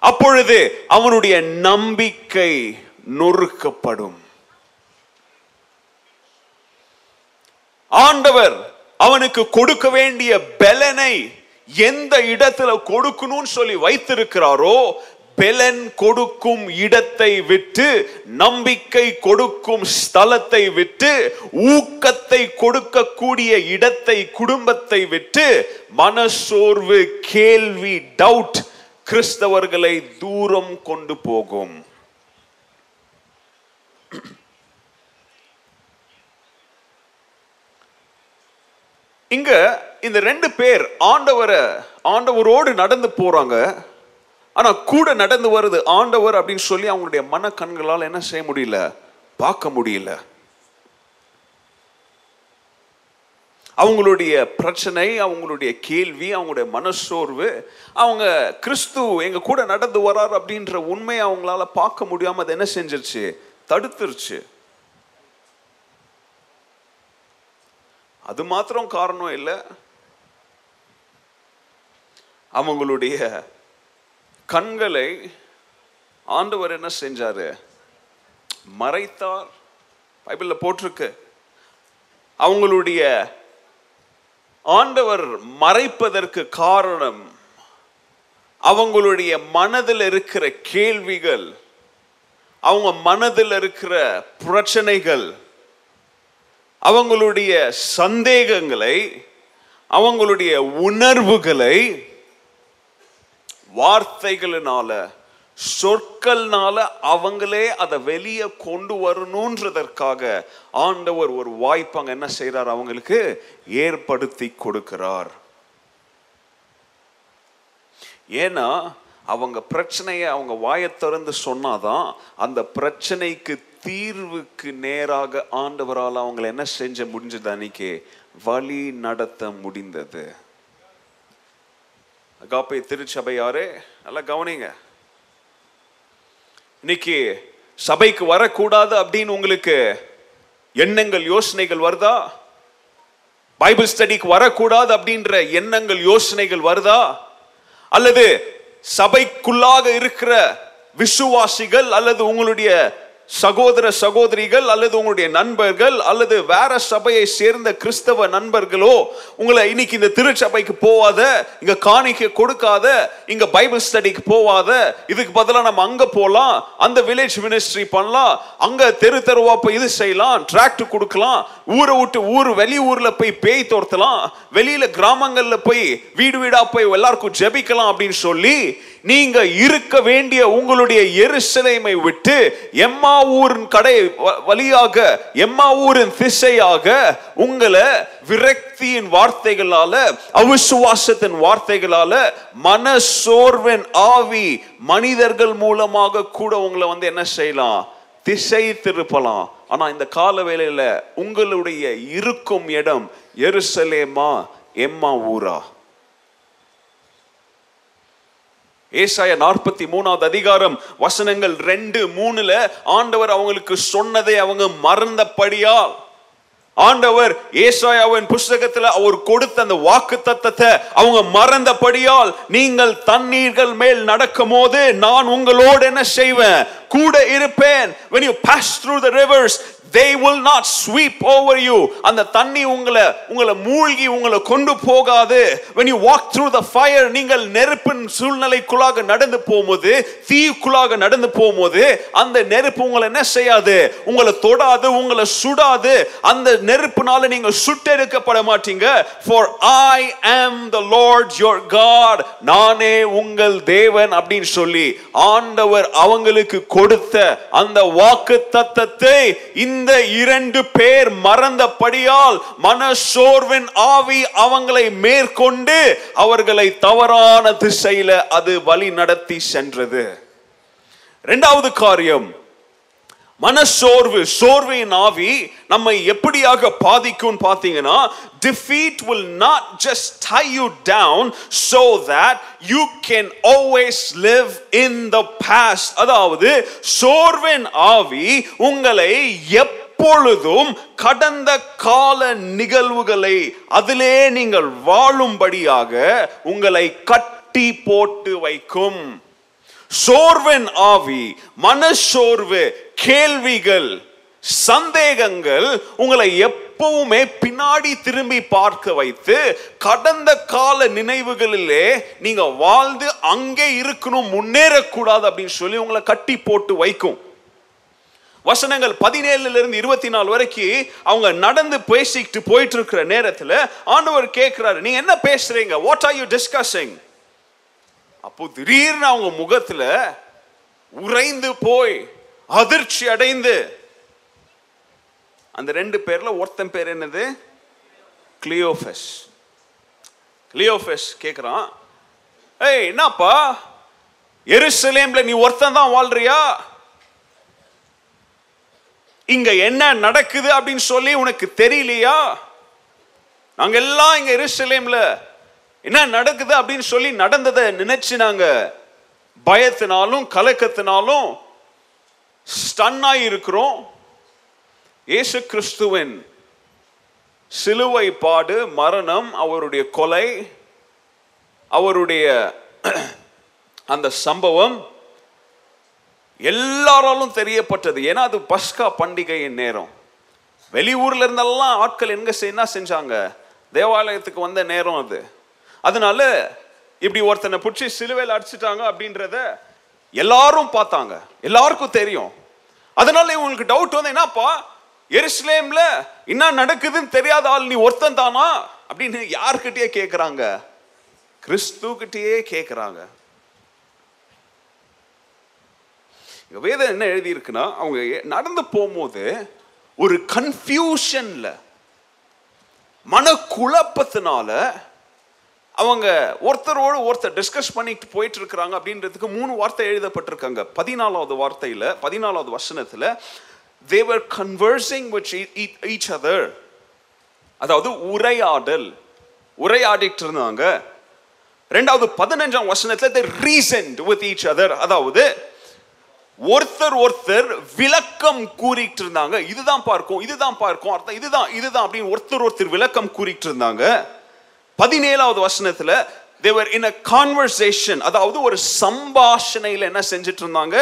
அப்பொழுது அவனுடைய நம்பிக்கை நொறுக்கப்படும். ஆண்டவர் அவனுக்கு கொடுக்க வேண்டிய பலனை எந்த இடத்துல கொடுக்கணும்னு சொல்லி வைத்திருக்கிறாரோ பெலன் கொடுக்கும் இடத்தை விட்டு நம்பிக்கை கொடுக்கும் ஸ்தலத்தை விட்டு ஊக்கத்தை கொடுக்கக்கூடிய இடத்தை குடும்பத்தை விட்டு மனசோர்வு கேள்வி டவுட் கிறிஸ்தவர்களை தூரம் கொண்டு போகும். இங்க இந்த ரெண்டு பேர் ஆண்டவரை ஆண்டவரோடு நடந்து போறாங்க. ஆனா கூட நடந்து வருது ஆண்டவர் அப்படின்னு சொல்லி அவங்களுடைய மன கண்களால் என்ன செய்ய முடியல? பார்க்க முடியல. அவங்களுடைய பிரச்சனை அவங்களுடைய கேள்வி அவங்களுடைய மனசோர்வு அவங்க கிறிஸ்து எங்க கூட நடந்து வரார் அப்படின்ற உண்மையை அவங்களால பார்க்க முடியாம அது என்ன செஞ்சிருச்சு? தடுத்துருச்சு. அது மாத்திரம் காரணம் இல்லை. அவங்களுடைய கண்களை ஆண்டவர் என்ன செஞ்சாரு? மறைத்தார். பைபிளில் போட்டிருக்கு. அவங்களுடைய ஆண்டவர் மறைப்பதற்கு காரணம் அவங்களுடைய மனதில் இருக்கிற கேள்விகள் அவங்க மனதில் இருக்கிற பிரச்சனைகள் அவங்களுடைய சந்தேகங்களை அவங்களுடைய உணர்வுகளை வார்த்தைகளினால சொற்கள்னால அவங்களே அதை வெளியே கொண்டு வரணுன்றதற்காக ஆண்டவர் ஒரு வாய்ப்பாங்க என்ன செய்கிறார் அவங்களுக்கு? ஏற்படுத்தி கொடுக்கிறார். ஏன்னா அவங்க பிரச்சனையை அவங்க வாயை திறந்து சொன்னாதான் அந்த பிரச்சனைக்கு தீர்வுக்கு நேராக ஆண்டவரால் அவங்களை என்ன செஞ்ச முடிஞ்சது அன்னைக்கு? வழி நடத்த முடிந்தது. அகாப்பை திருச்சபையாரே நல்லா கவனிங்க. இன்னைக்கு சபைக்கு வரக்கூடாது அப்படின்னு உங்களுக்கு எண்ணங்கள் யோசனைகள் வருதா? பைபிள் ஸ்டடிக்கு வரக்கூடாது அப்படின்ற எண்ணங்கள் யோசனைகள் வருதா? அல்லது சபைக்குள்ளாக இருக்கிற விசுவாசிகள் அல்லது உங்களுடைய சகோதர சகோதரிகள் அல்லது உங்களுடைய நண்பர்கள் அல்லது வேற சபையை சேர்ந்த கிறிஸ்தவ நண்பர்களோ உங்களை இன்னைக்கு இந்த திருச்சபைக்கு போவாத இங்க காணிக்க கொடுக்காத இங்க பைபிள் ஸ்டடிக்கு போவாத இதுக்கு பதிலாக நம்ம அங்க போகலாம் அந்த வில்லேஜ் மினிஸ்ட்ரி பண்ணலாம் அங்க தெரு தெருவா போய் இது செய்யலாம் டிராக்ட் கொடுக்கலாம் ஊரை விட்டு ஊர் வெளி ஊர்ல போய் பேய் தோர்த்தலாம் வெளியில கிராமங்கள்ல போய் வீடு வீடா போய் எல்லாருக்கும் ஜெபிக்கலாம் அப்படின்னு சொல்லி நீங்க இருக்க வேண்டிய உங்களுடைய எருசலேமை விட்டு எம்மா ஊரின் கடை வ- வழியாக எம்மா ஊரின் திசையாக உங்களை விரக்தியின் வார்த்தைகளால அவிசுவாசத்தின் வார்த்தைகளால மன சோர்வின் ஆவி மனிதர்கள் மூலமாக கூட உங்களை வந்து என்ன செய்யலாம்? திசை திருப்பலாம். ஆனா இந்த கால வேளையில உங்களுடைய இருக்கும் இடம் எருசலேமா எம்மா ஊரா ஏசாய நாற்பத்தி மூணாவது அதிகாரம் வசனங்கள் ரெண்டு மூணுல ஆண்டவர் அவங்களுக்கு சொன்னதை அவங்க மறந்தபடியால். ஆண்டவர் ஏசாயாவின் புஸ்தகத்தில் அவர் கொடுத்த அந்த வாக்கு தத்தத்தை அவங்க மறந்தபடியால் நீங்கள் தண்ணீர்கள் மேல் நடக்கும் போது நான் உங்களோடு என்ன செய்வேன்? கூட இருப்பேன். When you pass through the rivers they will not sweep over you. அந்த தண்ணி உங்களை உங்களை மூழ்கி உங்களை கொண்டு போகாது. When you walk through the fire நீங்கள் நெருப்பின் சூழ்நிலைக்குள்ளாக நடந்து போகும்போது தீக்குள்ளாக நடந்து போகும்போது அந்த நெருப்பு உங்களை என்ன செய்யாது? உங்களை தொடாது உங்களை சுடாது. அந்த நெருப்புனால நீங்க சுட்டெடுக்கப்பட மாட்டீங்க. For I am the Lord your God. நானே உங்கள் தேவன் அப்படின்னு சொல்லி ஆண்டவர் அவங்களுக்கு கொடுத்த அந்த வாக்கு தத்தத்தை இந்த இரண்டு பேர் மறந்தபடியால் மனசோர்வின் ஆவி அவங்களை மேற்கொண்டு அவர்களை தவறான திசையில அது வழி நடத்தி சென்றது. இரண்டாவது காரியம் மனசோர்வு சோர்வின் ஆவி நம்மை எப்படியாக பாதிக்கும் பார்த்தீங்கன்னா defeat will not just tie you down so that you can always live in the past. அதாவது சோர்வின் ஆவி உங்களை எப்பொழுதும் கடந்த கால நிகழ்வுகளை அதிலே நீங்கள் வாழும்படியாக உங்களை கட்டி போட்டு வைக்கும். சோர்வன் ஆவி மனசோர்வு கேள்விகள் சந்தேகங்கள் உங்களை எப்பவுமே பின்னாடி திரும்பி பார்க்க வைத்து கடந்த கால நினைவுகளிலே நீங்க வாழ்ந்து அங்கே இருக்கணும் முன்னேறக்கூடாது அப்படின்னு சொல்லி உங்களை கட்டி போட்டு வைக்கும். வசனங்கள் பதினேழுல இருந்து இருபத்தி நாலு வரைக்கும் அவங்க நடந்து பேசிக்கிட்டு போயிட்டு இருக்கிற நேரத்துல ஆண்டவர் கேட்கிறாரு நீங்க என்ன பேசுறீங்க? வாட் ஆர் யூ டிஸ்கஸிங் அப்போ திடீர்னு அவங்க முகத்துல உறைந்து போய் அதிர்ச்சி அடைந்து அந்த ரெண்டு பேர்ல ஒருத்தன் பேர் என்னது? கிளியோஃபஸ். கிளியோஃபஸ் கேக்குறான் ஏய் என்னப்பா? எருசலேம்ல நீ ஒருத்தன் தான் வாழ்றியா? இங்க என்ன நடக்குது? அப்படின்னு சொல்லி உனக்கு தெரியலையா? நாங்க எல்லாம் இங்க எருசலேம்ல என்ன நடக்குது அப்படின்னு சொல்லி நடந்ததை நினைச்சு நாங்க பயத்தினாலும் கலக்கத்தினாலும் ஸ்டன்னாய் இருக்கிறோம் இயேசு கிறிஸ்துவின் சிலுவை பாடு மரணம் அவருடைய கொலை அவருடைய அந்த சம்பவம் எல்லாராலும் தெரியப்பட்டது. ஏன்னா அது பஸ்கா பண்டிகையின் நேரம். வெளியூர்ல இருந்தெல்லாம் ஆட்கள் எங்க செய்- என்ன செஞ்சாங்க? தேவாலயத்துக்கு வந்த நேரம் அது. அதனால இப்படி ஒருத்தனை பிடிச்சி சிலுவையில் அடிச்சிட்டாங்க அப்படின்றத எல்லாரும் பார்த்தாங்க. எல்லாருக்கும் தெரியும். அதனால இவங்களுக்கு டவுட் வந்து என்னப்பா? எருசலேம்ல என்ன நடக்குதுன்னு தெரியாத ஆள் நீ ஒருத்தன் தானா? அப்படின்னு யார்கிட்டயே கேட்குறாங்க கிறிஸ்துக்கிட்டேயே கேட்குறாங்க வேதம் என்ன எழுதியிருக்குன்னா அவங்க நடந்து போகும்போது ஒரு கன்ஃபியூஷன்ல மனக்குழப்பத்தினால அவங்க ஒருத்தரோடு ஒருத்தர் டிஸ்கஸ் பண்ணிட்டு போயிட்டு இருக்கிறாங்க அப்படின்றதுக்கு மூணு வார்த்தை எழுதப்பட்டிருக்காங்க. பதினாலாவது வார்த்தையில் பதினாலாவது வசனத்தில் they were conversing with each other அதாவது உரையாடல். உரையாடிட்டு இருந்தாங்க. ரெண்டாவது பதினஞ்சாம் வசனத்தில் they reasoned with each other அதாவது ஒருத்தர் ஒருத்தர் விளக்கம் கூறிட்டு இருந்தாங்க. இதுதான் பார்க்கும் இதுதான் பார்க்கும் அர்த்தம் இதுதான் இதுதான் அப்படின்னு ஒருத்தர் ஒருத்தர் விளக்கம் கூறிட்டு இருந்தாங்க. பதினேழாவது வசனத்துல தேவர் இன் அ கான்வர்சேஷன் அதாவது ஒரு சம்பாஷணையில என்ன செஞ்சுட்டு இருந்தாங்க?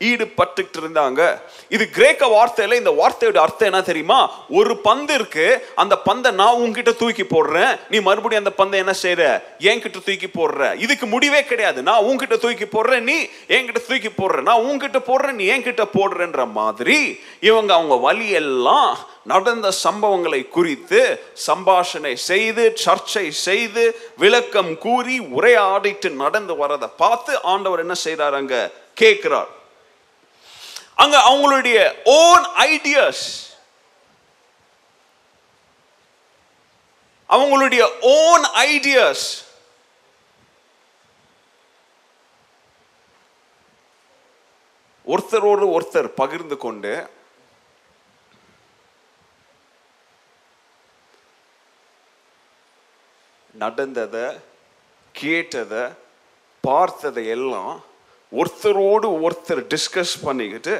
ஈடுபட்டுக்கிட்டு இருந்தாங்க இது கிரேக்க வார்த்தையில இந்த வார்த்தையோட அர்த்தம் என்ன தெரியுமா? ஒரு பந்து இருக்கு அந்த பந்தை நான் உங்ககிட்ட தூக்கி போடுறேன். நீ மறுபடியும் அந்த பந்தை என்ன செய்யற என்கிட்ட தூக்கி போடுற. இதுக்கு முடிவே கிடையாது. நான் உன்கிட்ட தூக்கி போடுறேன் நீ என்கிட்ட தூக்கி போடுற. நான் உங்ககிட்ட போடுறேன் நீ என்கிட்ட போடுறேன்ற மாதிரி இவங்க அவங்க வழியெல்லாம் நடந்த சம்பவங்களை குறித்து சம்பாஷணை செய்து சர்ச்சை செய்து விளக்கம் கூறி உரையாடிட்டு நடந்து வரதை பார்த்து ஆண்டவர் என்ன செய்றார் அங்க? கேட்கிறார். அங்க அவங்களுடைய ஓன் ஐடியாஸ் அவங்களுடைய ஓன் ஐடியாஸ் ஒருத்தரோடு ஒருத்தர் பகிர்ந்து கொண்டு நடந்ததை கேட்டதை பார்த்ததை எல்லாம் ஒருத்தரோடு ஒருத்தர் டிஸ்கஸ் பண்ணிக்கிட்டு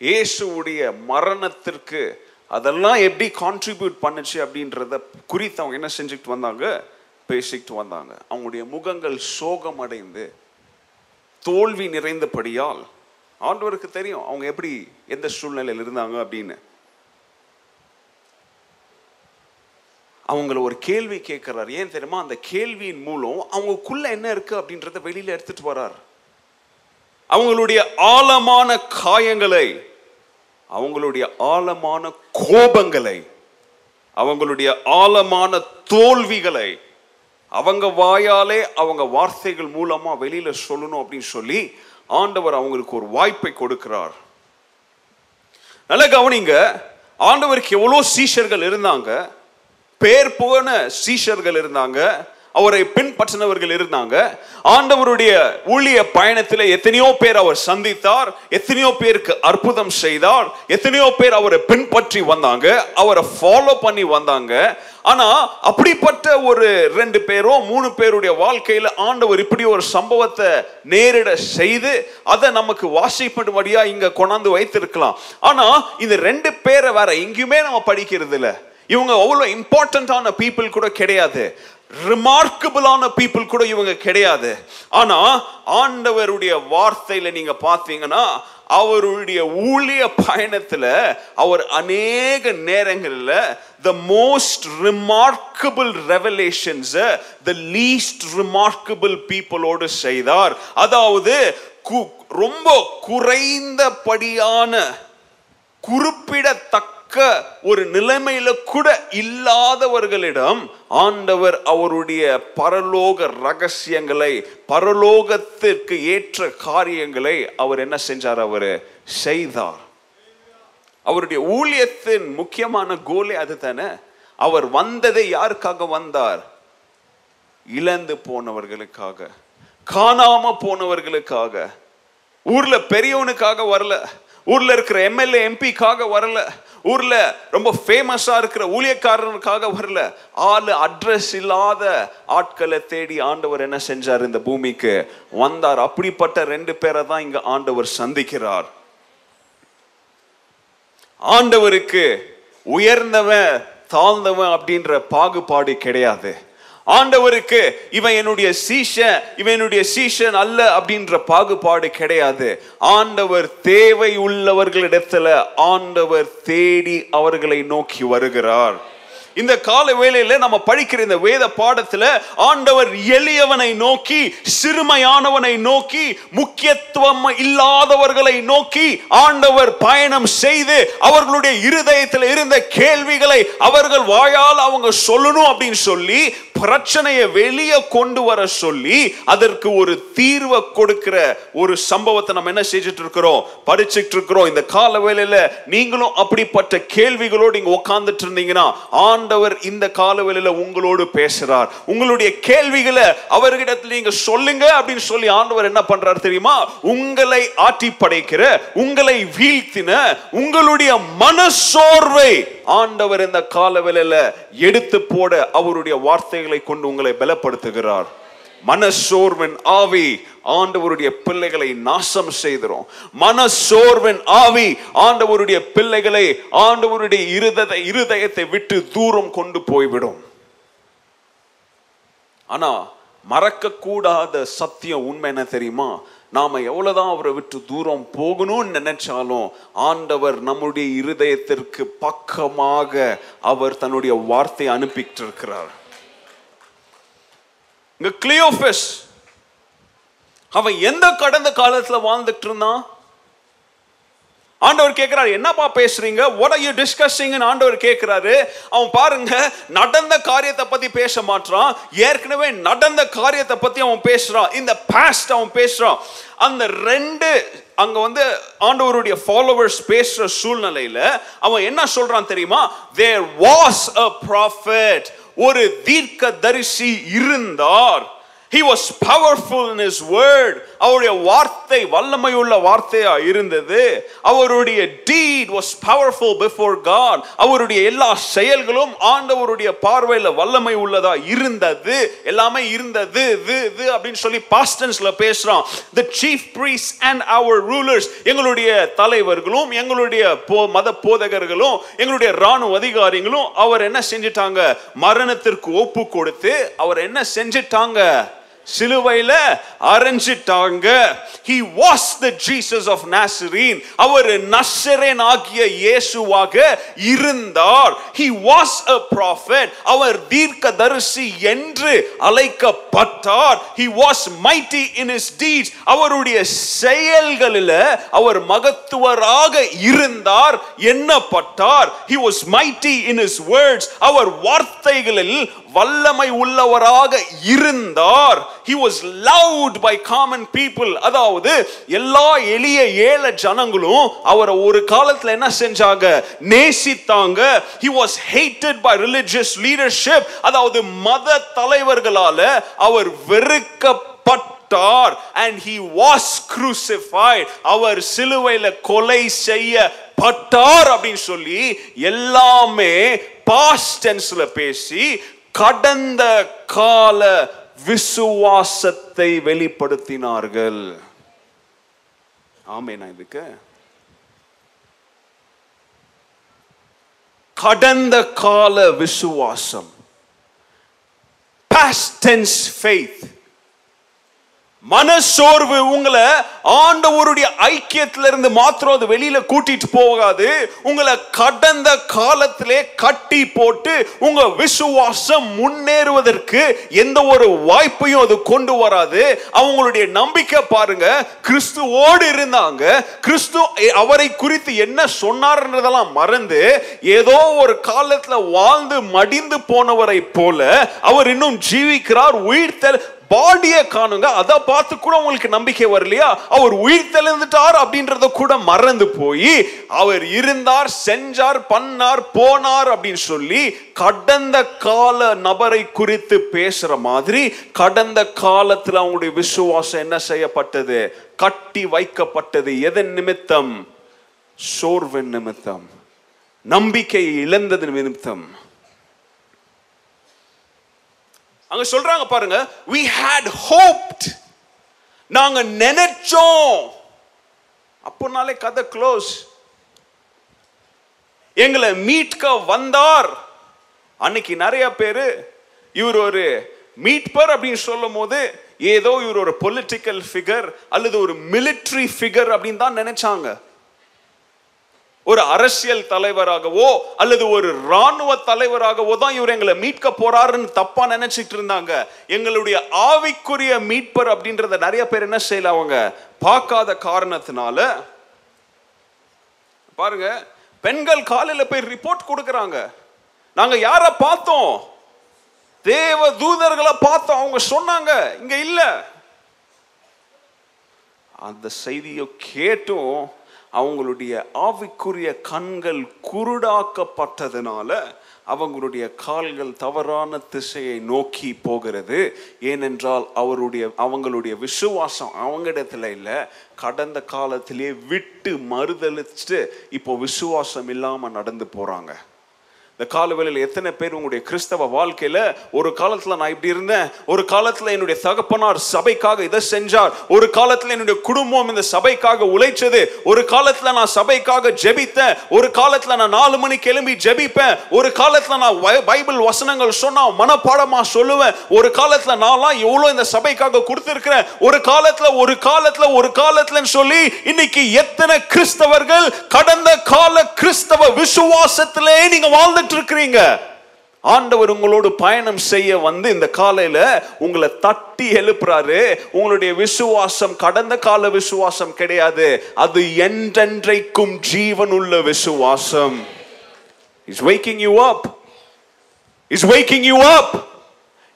இயேசுவுடைய மரணத்திற்கு அதெல்லாம் எப்படி கான்ட்ரிபியூட் பண்ணுச்சு அப்படின்றத குறித்து அவங்க என்ன செஞ்சுக்கிட்டு வந்தாங்க? பேசிக்கிட்டு வந்தாங்க. அவங்களுடைய முகங்கள் சோகம் அடைந்து தோல்வி நிறைந்தபடியால் ஆண்டவருக்கு தெரியும் அவங்க எப்படி எந்த சூழ்நிலையில் இருந்தாங்க அப்படின்னு. அவங்கள ஒரு கேள்வி கேட்கிறார். ஏன் தெரியுமா? அந்த கேள்வியின் மூலம் அவங்களுக்குள்ள என்ன இருக்கு அப்படின்றத வெளியில் எடுத்துட்டு வரார் அவங்களுடைய ஆழமான காயங்களை அவங்களுடைய ஆழமான கோபங்களை அவங்களுடைய ஆழமான தோல்விகளை அவங்க வாயாலே அவங்க வார்த்தைகள் மூலமா வெளியில சொல்லணும் அப்படின்னு சொல்லி ஆண்டவர் அவங்களுக்கு ஒரு வாய்ப்பை கொடுக்கிறார். நல்ல கவனிங்க ஆண்டவருக்கு எவ்வளோ சீஷர்கள் இருந்தாங்க பேர் போன சீஷர்கள் இருந்தாங்க அவரை பின்பற்றினவர்கள் இருந்தாங்க. ஆண்டவருடைய ஊழிய பயணத்தில் எத்தனையோ பேர் அவர் சந்தித்தார் எத்தனையோ பேருக்கு அற்புதம் செய்தார் எத்தனையோ பேர் அவரை பின்பற்றி வந்தாங்க அவரை ஃபாலோ பண்ணி வந்தாங்க. ஆனா அப்படிப்பட்ட ஒரு ரெண்டு பேரோ மூணு பேருடைய வாழ்க்கையில ஆண்டவர் இப்படி ஒரு சம்பவத்தை நேரிட செய்து அதை நமக்கு வாசிப்படும்படியா இங்க கொண்டாந்து வைத்திருக்கலாம். ஆனா இந்த ரெண்டு பேரை வேற எங்கேயுமே நம்ம படிக்கிறது இல்லை இவங்க அவ்வளோ இம்பார்ட்டண்ட்டான பீப்புள் கூட கிடையாது. ரிமார்க்கபிளான பீப்புள் கூட இவங்க கிடையாது. ஆனா ஆண்டவருடைய வார்த்தையில நீங்க பார்த்தீங்கன்னா அவருடைய ஊழிய பயணத்துல அவர் அநேக நேரங்களில் the most remarkable revelations the least remarkable பீப்புளோடு செய்தார். அதாவது கு- ரொம்ப குறைந்தபடியான குறிப்பிடத்தக்க ஒரு நிலைமையில கூட இல்லாதவர்களிடம் ஆண்டவர் அவருடைய பரலோக ரகசியங்களை பரலோகத்திற்கு ஏற்ற காரியங்களை அவர் என்ன செஞ்சார் அவர்? செய்தார். அவருடைய ஊழியத்தின் முக்கியமான கோலே அதுதானே அவர் வந்ததை யாருக்காக வந்தார்? இழந்து போனவர்களுக்காக காணாம போனவர்களுக்காக. ஊர்ல பெரியவனுக்காக வரல. ஊர்ல இருக்கிற எம்எல்ஏ எம்பிக்காக வரல. ஊர்ல ரொம்ப ஃபேமஸா இருக்கிற ஊழியக்காரனுக்காக வரல. ஆளு அட்ரஸ் இல்லாத ஆட்களை தேடி ஆண்டவர் என்ன செஞ்சார் இந்த பூமிக்கு? வந்தார். அப்படிப்பட்ட ரெண்டு பேரை தான் இங்க ஆண்டவர் சந்திக்கிறார். ஆண்டவருக்கு உயர்ந்தவன் தாழ்ந்தவன் அப்படின்ற பாகுபாடு கிடையாது. ஆண்டவருக்கு இவன் என்னுடைய சீஷன் இவன் என்னுடைய சீஷன் அல்ல அப்படின்ற பாகுபாடு கிடையாது. ஆண்டவர் தேவை உள்ளவர்களிடத்துல ஆண்டவர் தேடி அவர்களை நோக்கி வருகிறார். இந்த கால வேளையில நம்ம படிக்கிற இந்த வேத பாடத்துல ஆண்டவர் எளியவனை நோக்கி சிறுமையானவனை நோக்கி முக்கியத்துவம் இல்லாதவர்களை நோக்கி ஆண்டவர் பயணம் செய்து அவர்களுடைய இருதயத்தில் இருந்த கேள்விகளை அவர்கள் வாயால் அவங்க சொல்லணும் அப்படின்னு சொல்லி பிரச்சனையை வெளியே கொண்டு வர சொல்லி அதற்கு ஒரு தீர்வை கொடுக்கிற ஒரு சம்பவத்தை நம்ம என்ன செஞ்சுட்டு இருக்கிறோம் படிச்சுட்டு இருக்கிறோம் இந்த கால வேலையில நீங்களும் அப்படிப்பட்ட கேள்விகளோடு இங்க உட்கார்ந்துட்டு இருந்தீங்கன்னா ஆண்டவர் இந்த கால வேலையில உங்களோடு பேசுறார். உங்களுடைய கேள்விகளை அவர்கிடத்துல நீங்க சொல்லுங்க அப்படின்னு சொல்லி ஆண்டவர் என்ன பண்றார் தெரியுமா? உங்களை ஆட்டி படைக்கிற உங்களை வீழ்த்தின உங்களுடைய மனசோர்வை ஆண்டவர் இந்த கால வேலையில எடுத்து போட அவருடைய வார்த்தைகள் கொண்டு உங்களை பலப்படுத்துகிறார். மனசோர்வின் ஆவி ஆண்டவருடைய பிள்ளைகளை நாசம் செய்திரும். மனசோர்வின் ஆவி ஆண்டவருடைய பிள்ளைகளை ஆண்டவருடைய இருதய இருதயத்தை விட்டு தூரம் கொண்டு போய்விடும். ஆனா மறக்க கூடாத சத்தியம் உண்மை என்ன தெரியுமா? நாம எவ்வளவுதான் அவரை விட்டு தூரம் போகணும்னு நினைச்சாலும் ஆண்டவர் நம்முடைய இருதயத்திற்கு பக்கமாக அவர் தன்னுடைய வார்த்தையை அனுப்பிட்டு இருக்கிறார் இங்க கிளியோபஸ் அவன் எந்த கடந்த காலத்துல வாழ்ந்துட்டு இருந்தான் ஆண்டவர் கேட்கிறாரு என்னப்பா பேசுறீங்க? வாட் ஆர் யூ டிஸ்கஸிங் ஆண்டவர் கேட்கிறாரு. அவன் பாருங்க நடந்த காரியத்தை பத்தி பேச மாட்டான் ஏற்கனவே நடந்த காரியத்தை பத்தி அவன் பேசுறான். இந்த பாஸ்ட் அவன் பேசுறான். அந்த ரெண்டு அங்க வந்து ஆண்டவருடைய ஃபாலோவர்ஸ் பேசுற சூழ்நிலையில அவன் என்ன சொல்றான் தெரியுமா? தேர் வாஸ் அ ப்ராஃபிட் ஒரு தீர்க்க தரிசி இருந்தார் He was powerful in his word. அவருடைய வார்த்தை வல்லமை உள்ள வார்த்தையா இருந்தது. அவருடைய deed was powerful before God அவருடைய எல்லா செயல்களும் ஆண்டவருடைய பார்வையில வல்லமை உள்ளதா இருந்தது. எல்லாமே இருந்தது இது இது அப்படின்னு சொல்லி பாஸ்டன்ஸ்ல பேசுறோம் the chief priests and our rulers எங்களுடைய தலைவர்களும் எங்களுடைய போ- மத போதகர்களும் எங்களுடைய ராணுவ அதிகாரிகளும் அவர் என்ன செஞ்சிட்டாங்க? மரணத்திற்கு ஒப்பு கொடுத்து அவர் என்ன செஞ்சிட்டாங்க? சிலுவையில அரைஞ்சிட்டாங்க. He was the Jesus of Nazarene அவர் நசரேன் ஆகிய இயேசுவாக இருந்தார். He was a prophet. அவர் தீர்க்கதரிசி என்று அழைக்கப்பட்டார். He was mighty in his deeds அவருடைய செயல்களில் அவர் மகத்துவராக இருந்தார். எண்ணப்பட்டார் he was mighty in his words அவர் வார்த்தைகளில் வல்லமை உள்ளவராக இருந்தார். He was loved by common people அதாவது எல்லா எளிய ஏழை ஜனங்களும் அவரை ஒரு காலத்தில் என்ன செஞ்சாங்க? நேசித்தாங்க. He was hated by religious leadership அதாவது மத தலைவர்களால அவர் வெறுக்கப்பட்டார். அண்ட் ஹி வாஸ் க்ரூசிஃபைட் அவர் சிலுவையில் கொலை செய்யப்பட்டார் அப்படின்னு சொல்லி எல்லாமே பாஸ்ட் டென்ஸ்ல பேசி கடந்த கால விசுவாசத்தை வெளிப்படுத்தினார்கள். ஆமேனா இதுக்கு கடந்த கால விசுவாசம் past tense faith மனசோர்வு உங்களை ஆண்டவருடைய ஐக்கியத்துல இருந்து மாத்திரம் அது வெளியில கூட்டிட்டு போகாது. உங்களை கடந்த காலத்திலே கட்டி போட்டு உங்க விசுவாசம் முன்னேறுவதற்கு எந்த ஒரு வாய்ப்பையும் அது கொண்டு வராது. அவங்களுடைய நம்பிக்கை பாருங்க கிறிஸ்துவோடு இருந்தாங்க. கிறிஸ்து அவரை குறித்து என்ன சொன்னார்ன்றதெல்லாம் மறந்து ஏதோ ஒரு காலத்துல வாழ்ந்து மடிந்து போனவரை போல அவர் இன்னும் ஜீவிக்கிறார் உயிர் பாடியை காணுங்க. அதை பார்த்து கூட உங்களுக்கு நம்பிக்கை வரலையா? அவர் உயிர் தெளிந்துட்டார் அப்படின்றத கூட மறந்து போய் அவர் இருந்தார் செஞ்சார் பண்ணார் போனார் அப்படின்னு சொல்லி கடந்த கால நபரை குறித்து பேசுற மாதிரி கடந்த காலத்துல அவங்களுடைய விசுவாசம் என்ன செய்யப்பட்டது? கட்டி வைக்கப்பட்டது. எதன் நிமித்தம்? சோர்வின் நிமித்தம். நம்பிக்கையை இழந்தது நிமித்தம். அங்க சொல்றாங்க பாருங்க we had hoped. நாங்க நினைச்சோம். அப்போனாலே கதை க்ளோஸ் எங்களை மீட்க வந்தார். அன்னைக்கு நிறைய பேர் இவர் ஒரு மீட்பர் அப்படின்னு சொல்லும் போது ஏதோ இவர் ஒரு பொலிட்டிக்கல் ஃபிகர் அல்லது ஒரு மிலிட்ரி ஃபிகர் அப்படின்னு தான் நினைச்சாங்க. ஒரு அரசியல் தலைவராகவோ அல்லது ஒரு ராணுவ தலைவராகவோ தான் இவர் எங்களை மீட்க போறாருன்னு தப்பா நினைச்சிட்டு இருந்தாங்க. எங்களுடைய ஆவிக்குரிய மீட்பர் அப்படின்றத நிறைய பேர் என்ன செய்யல அவங்க பார்க்காத காரணத்தினால பாருங்க பெண்கள் காலையில் போய் ரிப்போர்ட் கொடுக்குறாங்க. நாங்க யார பார்த்தோம்? தேவ தூதர்களை பார்த்தோம். அவங்க சொன்னாங்க இங்க இல்ல. அந்த செய்தியை கேட்டும் அவங்களுடைய ஆவிக்குரிய கண்கள் குருடாக்கப்பட்டதுனால அவங்களுடைய கால்கள் தவறான திசையை நோக்கி போகிறது. ஏனென்றால் அவருடைய அவங்களுடைய விசுவாசம் அவங்களிடத்துல இல்லை. கடந்த காலத்திலே விட்டு மறுதளிச்சுட்டு இப்போ விசுவாசம் இல்லாமல் நடந்து போகிறாங்க இந்த காலவேளையில் எத்தனை பேர் உங்களுடைய கிறிஸ்தவ வாழ்க்கையில ஒரு காலத்துல நான் இப்படி இருந்தேன் ஒரு காலத்துல என்னுடைய தகப்பனார் சபைக்காக இதை செஞ்சார் ஒரு காலத்துல என்னுடைய குடும்பம் இந்த சபைக்காக உழைச்சது ஒரு காலத்துல நான் சபைக்காக ஜெபித்தேன் ஒரு காலத்துல நான் நாலு மணி கிளம்பி ஜெபிப்பேன் ஒரு காலத்துல நான் பைபிள் வசனங்கள் சொன்னா மனப்பாடமா சொல்லுவேன் ஒரு காலத்துல நான்லாம் எவ்வளவு இந்த சபைக்காக கொடுத்திருக்கிறேன் ஒரு காலத்துல ஒரு காலத்துல ஒரு காலத்துலன்னு சொல்லி இன்னைக்கு எத்தனை கிறிஸ்தவர்கள் கடந்த கால கிறிஸ்தவ விசுவாசத்திலே நீங்க வாழ்ந்துட்டு இருக்கிறீங்க ஆண்டவர் உங்களோடு பயணம் செய்ய வந்து இந்த காலையில உங்களை தட்டி எழுப்புறாரு. உங்களுடைய விசுவாசம் கடந்த கால விசுவாசம் கிடையாது. அது என்றென்றைக்கும் ஜீவன் உள்ள விசுவாசம். Is waking you up. Is waking you up.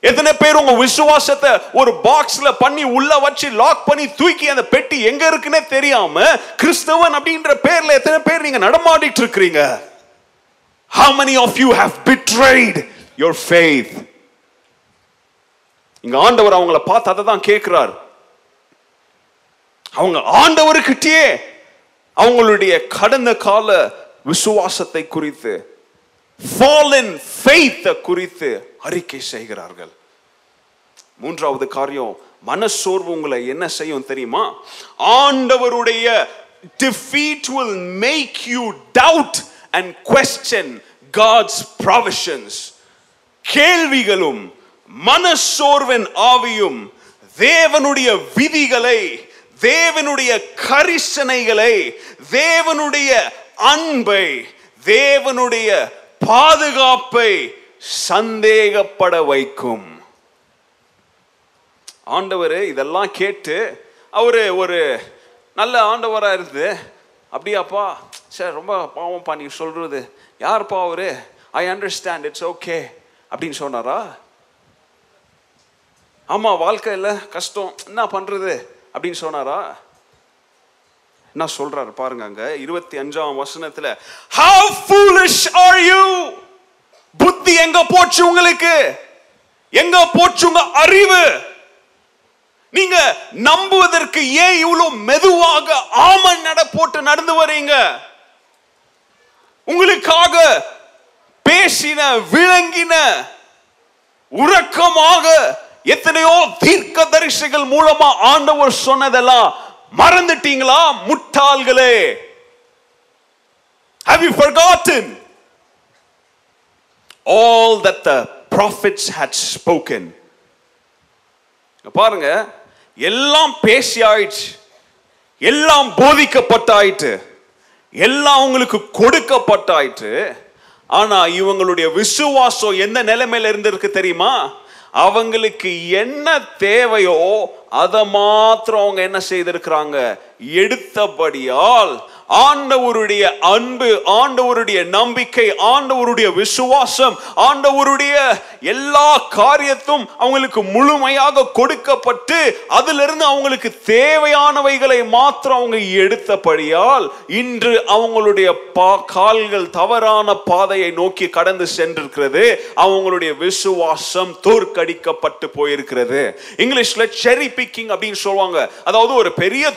எத்தனை பேர் உங்க விசுவாசத்தை ஒரு பாக்ஸ்ல பண்ணி உள்ள வச்சு லாக் பண்ணி தூக்கி அந்த பெட்டி எங்க இருக்குன்னே தெரியாம கிறிஸ்தவன் அப்படின்ற பேர்ல எத்தனை பேர் நீங்க நடமாடிட்டு இருக்கிறீங்க? How many of you have betrayed your faith? இங்க ஆண்டவர் அவங்கள பார்த்து அதை தான் கேட்கிறார். அவங்க ஆண்டவருக்கிட்டே அவங்களுடைய கடந்த கால விசுவாசத்தை குறித்து fallen faith குறித்து அறிக்கை செய்கிறார்கள். மூன்றாவது காரியம் மனசோர்வு உங்களை என்ன செய்யும் தெரியுமா? ஆண்டவருடைய defeat will make you doubt and question God's provisions. கேள்விகளும் மனசோர்வன் ஆவியும் தேவனுடைய விதிகளை தேவனுடைய கரிசனைகளை தேவனுடைய அன்பை தேவனுடைய பாதுகாப்பை சந்தேகப்பட வைக்கும். ஆண்டவர் இதெல்லாம் கேட்டு அவரு ஒரு நல்ல ஆண்டவராக இருந்து அப்படியாப்பா சார் ரொம்ப பாவம்ப்பா நீ சொல்கிறது யார்ப்பா அவரு? ஐ அண்டர்ஸ்டாண்ட் இட்ஸ் ஓகே அப்படின்னு சொன்னாரா? ஆமாம் வாழ்க்கையில் கஷ்டம். என்ன பண்ணுறது அப்படின்னு சொன்னாரா? என்ன சொல்றாரு பாருங்க அங்க இருபத்தி அஞ்சாம் வசனத்துல. ஹவ் ஃபூலிஷ் ஆர் யூ புத்தி எங்க போச்சு உங்களுக்கு? எங்க போச்சு உங்க அறிவு? நீங்க நம்புவதற்கு ஏன் இவ்வளவு மெதுவாக ஆமன் நட போட்டு நடந்து வரீங்க உங்களுக்காக பேசின விளங்கின உறக்கமாக எத்தனையோ தீர்க்க தரிசிகள் மூலமா ஆண்டவர் சொன்னதெல்லாம் மறந்துட்டீங்களா முட்டாள்களே Have you forgotten all that the prophets had spoken? பாருங்க எல்லாம் பேசி ஆயிடுச்சு எல்லாம் போதிக்கப்பட்டாயிட்டு எல்லாம் அவங்களுக்கு கொடுக்கப்பட்டாயிற்று. ஆனா இவங்களுடைய விசுவாசம் எந்த நிலைமையில இருந்திருக்கு தெரியுமா? அவங்களுக்கு என்ன தேவையோ அதை மாத்திரம் அவங்க என்ன செய்திருக்கிறாங்க? எடுத்தபடியால் ஆண்டவருடைய அன்பு ஆண்டவருடைய நம்பிக்கை ஆண்டவருடைய விசுவாசம் ஆண்டவருடைய எல்லா காரியத்தும் அவங்களுக்கு முழுமையாக கொடுக்கப்பட்டு அதிலிருந்து அவங்களுக்கு தேவையானவைகளை மாத்திரம் அவங்க எடுத்தபடியால் இன்று அவங்களுடைய பா- கால்கள் தவறான பாதையை நோக்கி கடந்து சென்றிருக்கிறது. அவங்களுடைய விசுவாசம் தோற்கடிக்கப்பட்டு போயிருக்கிறது. இங்கிலீஷ்ல செரி பிக்கிங் அப்படின்னு சொல்லுவாங்க. அதாவது ஒரு பெரிய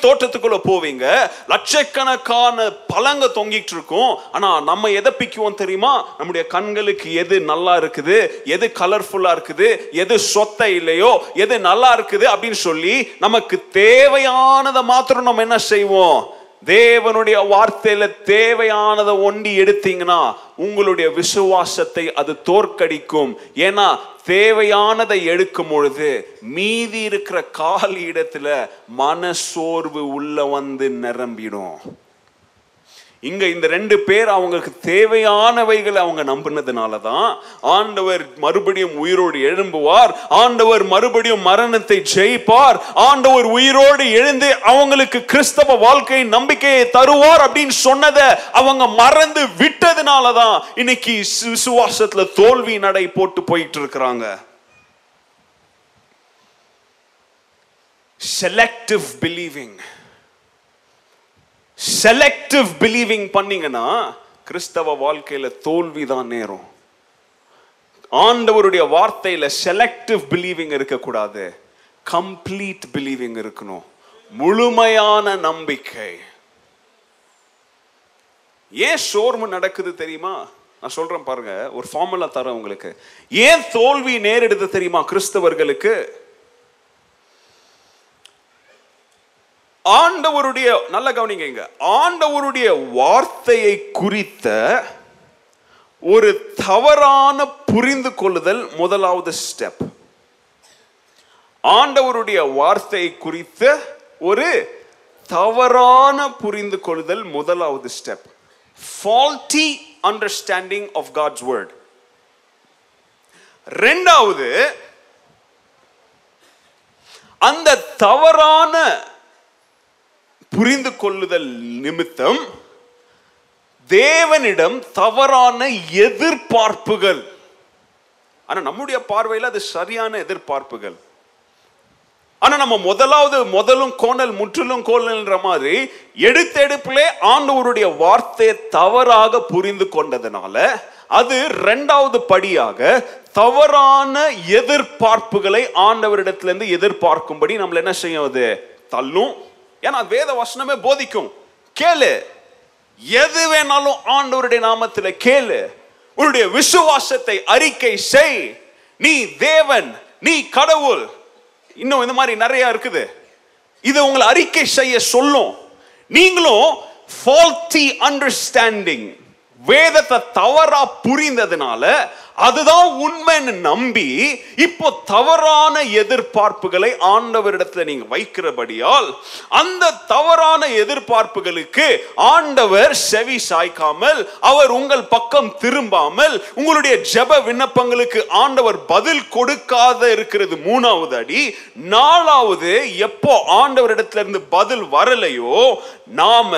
தோட்டத்துக்குள்ள போவீங்க. லட்சக்கணக்கான பழங்க தொங்கிட்டு இருக்கும். ஆனா நம்ம எதை பிக்குவோம் தெரியுமா? நம்முடைய கண்களுக்கு எது நல்லா இருக்குது? எது கலர்ஃபுல்லா இருக்குது? எது சொத்த இல்லையோ? எது நல்லா இருக்குது அப்படின்னு சொல்லி நமக்கு தேவையானதை மாத்திரம் நம்ம என்ன செய்வோம்? தேவனுடைய வார்த்தையில தேவையானதை ஒண்டி எடுத்தீங்கன்னா உங்களுடைய விசுவாசத்தை அது தோற்கடிக்கும். ஏன்னா தேவையானதை எடுக்கும் பொழுது மீதி இருக்கிற காலி இடத்துல மனசோர்வு உள்ள வந்து நிரம்பிடும். இங்க இந்த ரெண்டு பேர் அவங்களுக்கு தேவையானவைகளை அவங்க நம்பினதுனால தான் ஆண்டவர் மறுபடியும் உயிரோடு எழும்புவார். ஆண்டவர் மறுபடியும் மரணத்தை ஜெயிப்பார். ஆண்டவர் உயிரோடு எழுந்து அவங்களுக்கு கிறிஸ்தவ வாழ்க்கை நம்பிக்கையை தருவார் அப்படின்னு சொன்னதை அவங்க மறந்து விட்டதுனால தான் இன்னைக்கு சு- விசுவாசத்துல தோல்வி நடை போட்டு போயிட்டு இருக்கிறாங்க செலக்டிவ் பிலீவிங் செலக்டிவ் பிலீவிங் பண்ணீங்கன்னா கிறிஸ்தவ வாழ்க்கையில தோல்வி தான் நேரும். ஆண்டவருடைய வார்த்தையில செலக்டிவ் பிலீவிங் இருக்கக்கூடாது. கம்ப்ளீட் பிலீவிங் இருக்கணும். முழுமையான நம்பிக்கை. ஏன் சோர்வு நடக்குது தெரியுமா? நான் சொல்றேன் பாருங்க ஒரு ஃபார்முலா தரேன் உங்களுக்கு. ஏன் தோல்வி நேரிடுது தெரியுமா கிறிஸ்தவர்களுக்கு? ஆண்டவருடைய நல்ல கவனிங்க இங்க ஆண்டவருடைய வார்த்தையை குறித்த ஒரு தவறான புரிந்து கொள்ளுதல் முதலாவது ஸ்டெப் ஆண்டவருடைய வார்த்தையை குறித்த ஒரு தவறான புரிந்து கொள்ளுதல் முதலாவது step faulty understanding of God's word ரெண்டாவது அந்த தவறான புரிந்து கொள்ளுதல் நிமித்தம் தேவனிடம் தவறான எதிர்பார்ப்புகள். ஆனா நம்முடைய பார்வையில் அது சரியான எதிர்பார்ப்புகள். ஆனா நம்ம முதலாவது முதலும் கோணல் முற்றிலும் கோணல்ன்ற மாதிரி எடுத்தெடுப்பிலே ஆண்டவருடைய வார்த்தையை தவறாக புரிந்து கொண்டதுனால அது ரெண்டாவது படியாக தவறான எதிர்பார்ப்புகளை ஆண்டவரிடத்திலிருந்து எதிர்பார்க்கும்படி நம்மள என்ன செய்யும் அது தள்ளும். ஏன்னா வேத வசனமே போதிக்கும். கேளு. எது வேணாலும் ஆண்டவருடைய நாமத்தில் கேளு. உன்னுடைய விசுவாசத்தை அறிக்கை செய். நீ தேவன் நீ கடவுள். இன்னும் இந்த மாதிரி நிறைய இருக்குது. இது உங்களை அறிக்கை செய்ய சொல்லும். நீங்களும் faulty அண்டர்ஸ்டாண்டிங் வேதத்தை தவறா புரிந்ததுனால அதுதான் உண்மைன்னு நம்பி இப்போ தவறான எதிர்பார்ப்புகளை ஆண்டவரிடத்துல நீங்க வைக்கிறபடியால் அந்த தவறான எதிர்பார்ப்புகளுக்கு ஆண்டவர் செவி சாய்க்காமல் அவர் உங்கள் பக்கம் திரும்பாமல் உங்களுடைய ஜெப விண்ணப்பங்களுக்கு ஆண்டவர் பதில் கொடுக்காத இருக்கிறது மூணாவது அடி. நாலாவது எப்போ ஆண்டவரிடத்துல இருந்து பதில் வரலையோ நாம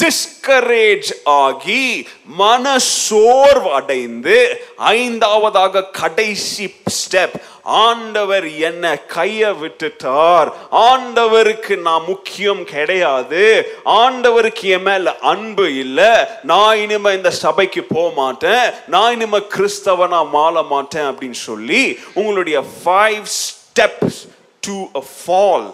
டிஸ்கரேஜ் ஆகி மனசோர்வு அடைந்து ஐந்தாவதாக கடைசி ஸ்டெப் ஆண்டவர் என்ன கைய விட்டுட்டார். ஆண்டவருக்கு நான் முக்கியம் கிடையாது. ஆண்டவருக்கு என் மேல அன்பு இல்லை. நான் இனிமே இந்த சபைக்கு போக மாட்டேன் நான் இனிமே கிறிஸ்தவனா மாற மாட்டேன் அப்படின்னு சொல்லி உங்களுடைய five steps to a fall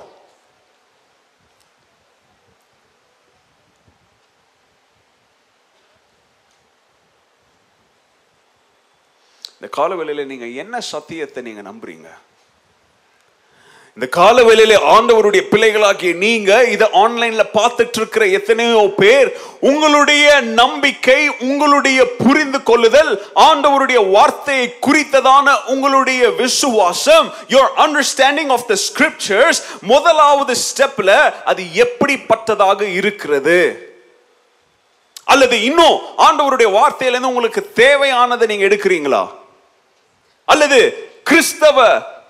இந்த காலவேளையில நீங்கள் என்ன சத்தியத்தை நீங்கள் நம்புறீங்க? இந்த காலவேளையில ஆண்டவருடைய பிள்ளைகளாகிய நீங்க இதை ஆன்லைன்ல பார்த்துட்டு இருக்கிற எத்தனையோ பேர் உங்களுடைய நம்பிக்கை உங்களுடைய புரிந்து கொள்ளுதல் ஆண்டவருடைய வார்த்தையை குறித்ததான உங்களுடைய விசுவாசம் your understanding of the scriptures முதலாவது ஸ்டெப்ல அது எப்படிப்பட்டதாக இருக்கிறது? அல்லது இன்னும் ஆண்டவருடைய வார்த்தையிலேருந்து உங்களுக்கு தேவையானதை நீங்க எடுக்கிறீங்களா? அல்லது கிறிஸ்தவ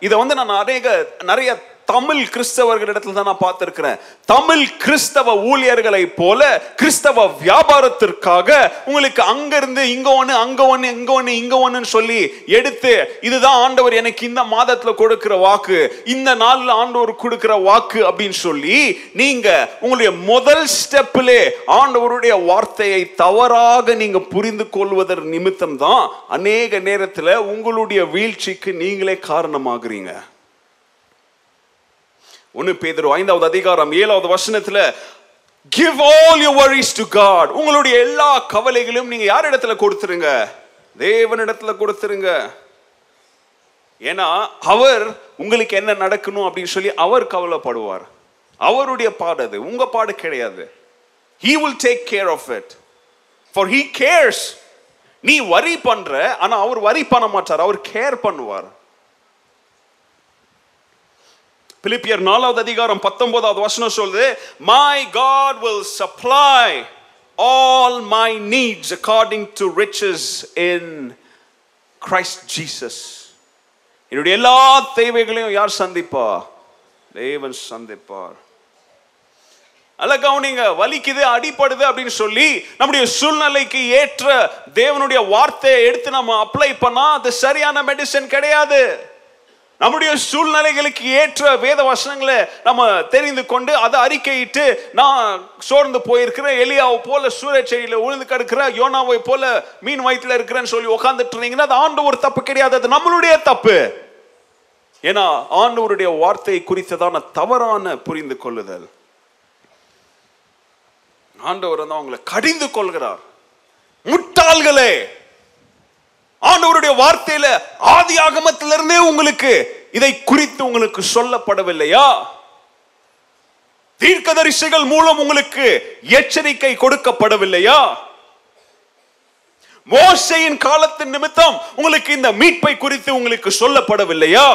இதை வந்து நான் அநேக நிறைய தமிழ் கிறிஸ்தவர்களிடத்தில் தான் நான் பார்த்திருக்கிறேன். தமிழ் கிறிஸ்தவ ஊழியர்களை போல கிறிஸ்தவ வியாபாரத்திற்காக உங்களுக்கு அங்கிருந்து இங்க ஒண்ணு அங்க ஒண்ணு இங்க ஒண்ணு இங்க ஒண்ணுன்னு சொல்லி எடுத்து இதுதான் ஆண்டவர் எனக்கு இந்த மாதத்துல கொடுக்கிற வாக்கு இந்த நாளில் ஆண்டவர் கொடுக்கிற வாக்கு அப்படின்னு சொல்லி நீங்க உங்களுடைய முதல் ஸ்டெப்பிலே ஆண்டவருடைய வார்த்தையை தவறாக நீங்க புரிந்து கொள்வதன் நிமித்தம் தான் அநேக நேரத்தில் உங்களுடைய வீழ்ச்சிக்கு நீங்களே காரணமாகறீங்க. ஒன்று பேதுரு ஐந்தாவது அதிகாரம் ஏழாவது வசனத்தில் give all your worries to God உங்களுடைய எல்லா கவலைகளையும் நீங்கள் யார் இடத்துல கொடுத்துருங்க? தேவனிடத்துல கொடுத்துருங்க. ஏன்னா அவர் உங்களுக்கு என்ன நடக்கணும் அப்படின்னு சொல்லி அவர் கவலைப்படுவார். அவருடைய பாடு அது உங்க பாடு கிடையாது. He will take care of it for he cares நீ வரி பண்ற ஆனா அவர் வரி பண்ண மாட்டார் அவர் கேர் பண்ணுவார். பிலிப்பியர் நாலாவது அதிகாரம் பத்தொன்பதாவது வசனம் சொல்லுது my God will supply all my needs according to riches in Christ Jesus என்னுடைய எல்லா தேவைகளையும் யார் சந்திப்பா தேவன் சந்திப்பார். அல்ல கவனிங்க வலிக்குது அடிப்படுது அப்படின்னு சொல்லி நம்முடைய சூழ்நிலைக்கு ஏற்ற தேவனுடைய வார்த்தையை எடுத்து நம்ம அப்ளை பண்ணா அது சரியான மெடிசன் கிடையாது. நம்முடைய சூழ்நிலைகளுக்கு ஏற்ற வேத வசனங்களை நம்ம தெரிந்து கொண்டு அதை அறிக்கையிட்டு நான் சோர்ந்து போயிருக்கிறேன் எலியாவை போல சூரியச்செடியில உழுந்து கிடக்கிற யோனாவை போல மீன் வயிற்றுல இருக்கிறேன்னு சொல்லி உட்காந்துட்டு இருந்தீங்கன்னா அது ஆண்டு ஒரு தப்பு கிடையாது அது நம்மளுடைய தப்பு. ஏன்னா ஆண்டவருடைய வார்த்தை குறித்ததான தவறான புரிந்து கொள்ளுதல். ஆண்டவர் வந்து அவங்களை கடிந்து கொள்கிறார். முட்டாள்களே! ஆண்டவருடைய வார்த்தையில ஆதி ஆகமத்திலிருந்தே உங்களுக்கு இதை குறித்து உங்களுக்கு சொல்லப்படவில்லையா? தீர்க்கதரிசிகள் மூலம் உங்களுக்கு எச்சரிக்கை கொடுக்கப்படவில்லையா? மோசையின் காலத்தின் நிமித்தம் உங்களுக்கு இந்த மீட்பை குறித்து உங்களுக்கு சொல்லப்படவில்லையா?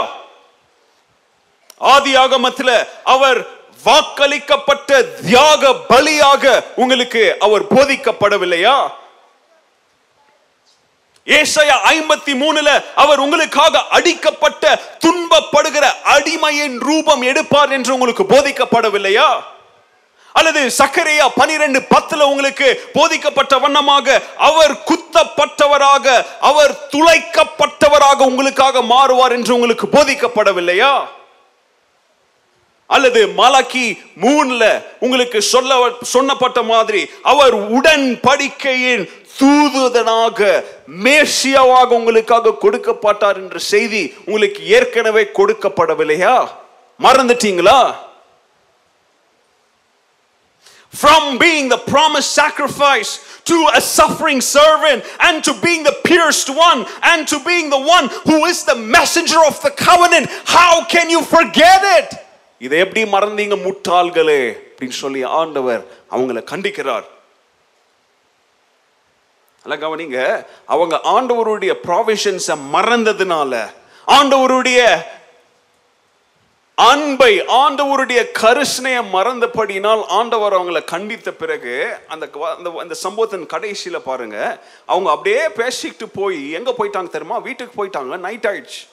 ஆதி ஆகமத்தில் அவர் வாக்களிக்கப்பட்ட தியாக பலியாக உங்களுக்கு அவர் போதிக்கப்படவில்லையா? ஏசையா ஐம்பத்தி மூணுல அவர் உங்களுக்காக அடிக்கப்பட்ட துன்பப்படுகிற அடிமையின் ரூபம் எடுப்பார் என்று உங்களுக்கு போதிக்கப்படவில்லையா? அல்லது சக்கரையா பனிரெண்டு பத்துல உங்களுக்கு போதிக்கப்பட்ட வண்ணமாக அவர் குத்தப்பட்டவராக அவர் துளைக்கப்பட்டவராக உங்களுக்காக மாறுவார் என்று உங்களுக்கு போதிக்கப்படவில்லையா? அல்லது மலக்கி மூணுல உங்களுக்கு சொல்ல சொன்னப்பட்ட மாதிரி அவர் உடன் படிக்கையின் தூதுதனாக மேசியாவாக உங்களுக்காக கொடுக்கப்பட்டார் என்ற செய்தி உங்களுக்கு ஏற்கனவே கொடுக்கப்படவில்லையா மறந்துட்டீங்களா from being the promised sacrifice to a suffering servant and to being the pierced one and to being the one who is the messenger of the covenant how can you forget it இதை எப்படி மறந்தீங்க முட்டாள்களே அப்படின்னு சொல்லி ஆண்டவர் அவங்களை கண்டிக்கிறார் அல்ல கவனிங்க. அவங்க ஆண்டவருடைய ப்ராவிஷன்ஸை மறந்ததுனால ஆண்டவருடைய அன்பை ஆண்டவருடைய கருஷ்ணையை மறந்தபடினால் ஆண்டவர் அவங்களை கண்டித்த பிறகு அந்த அந்த அந்த சம்பவத்தின் கடைசியில பாருங்க. அவங்க அப்படியே பேசிக்கிட்டு போய் எங்க போயிட்டாங்க தெரியுமா? வீட்டுக்கு போயிட்டாங்க. நைட் ஆயிடுச்சு.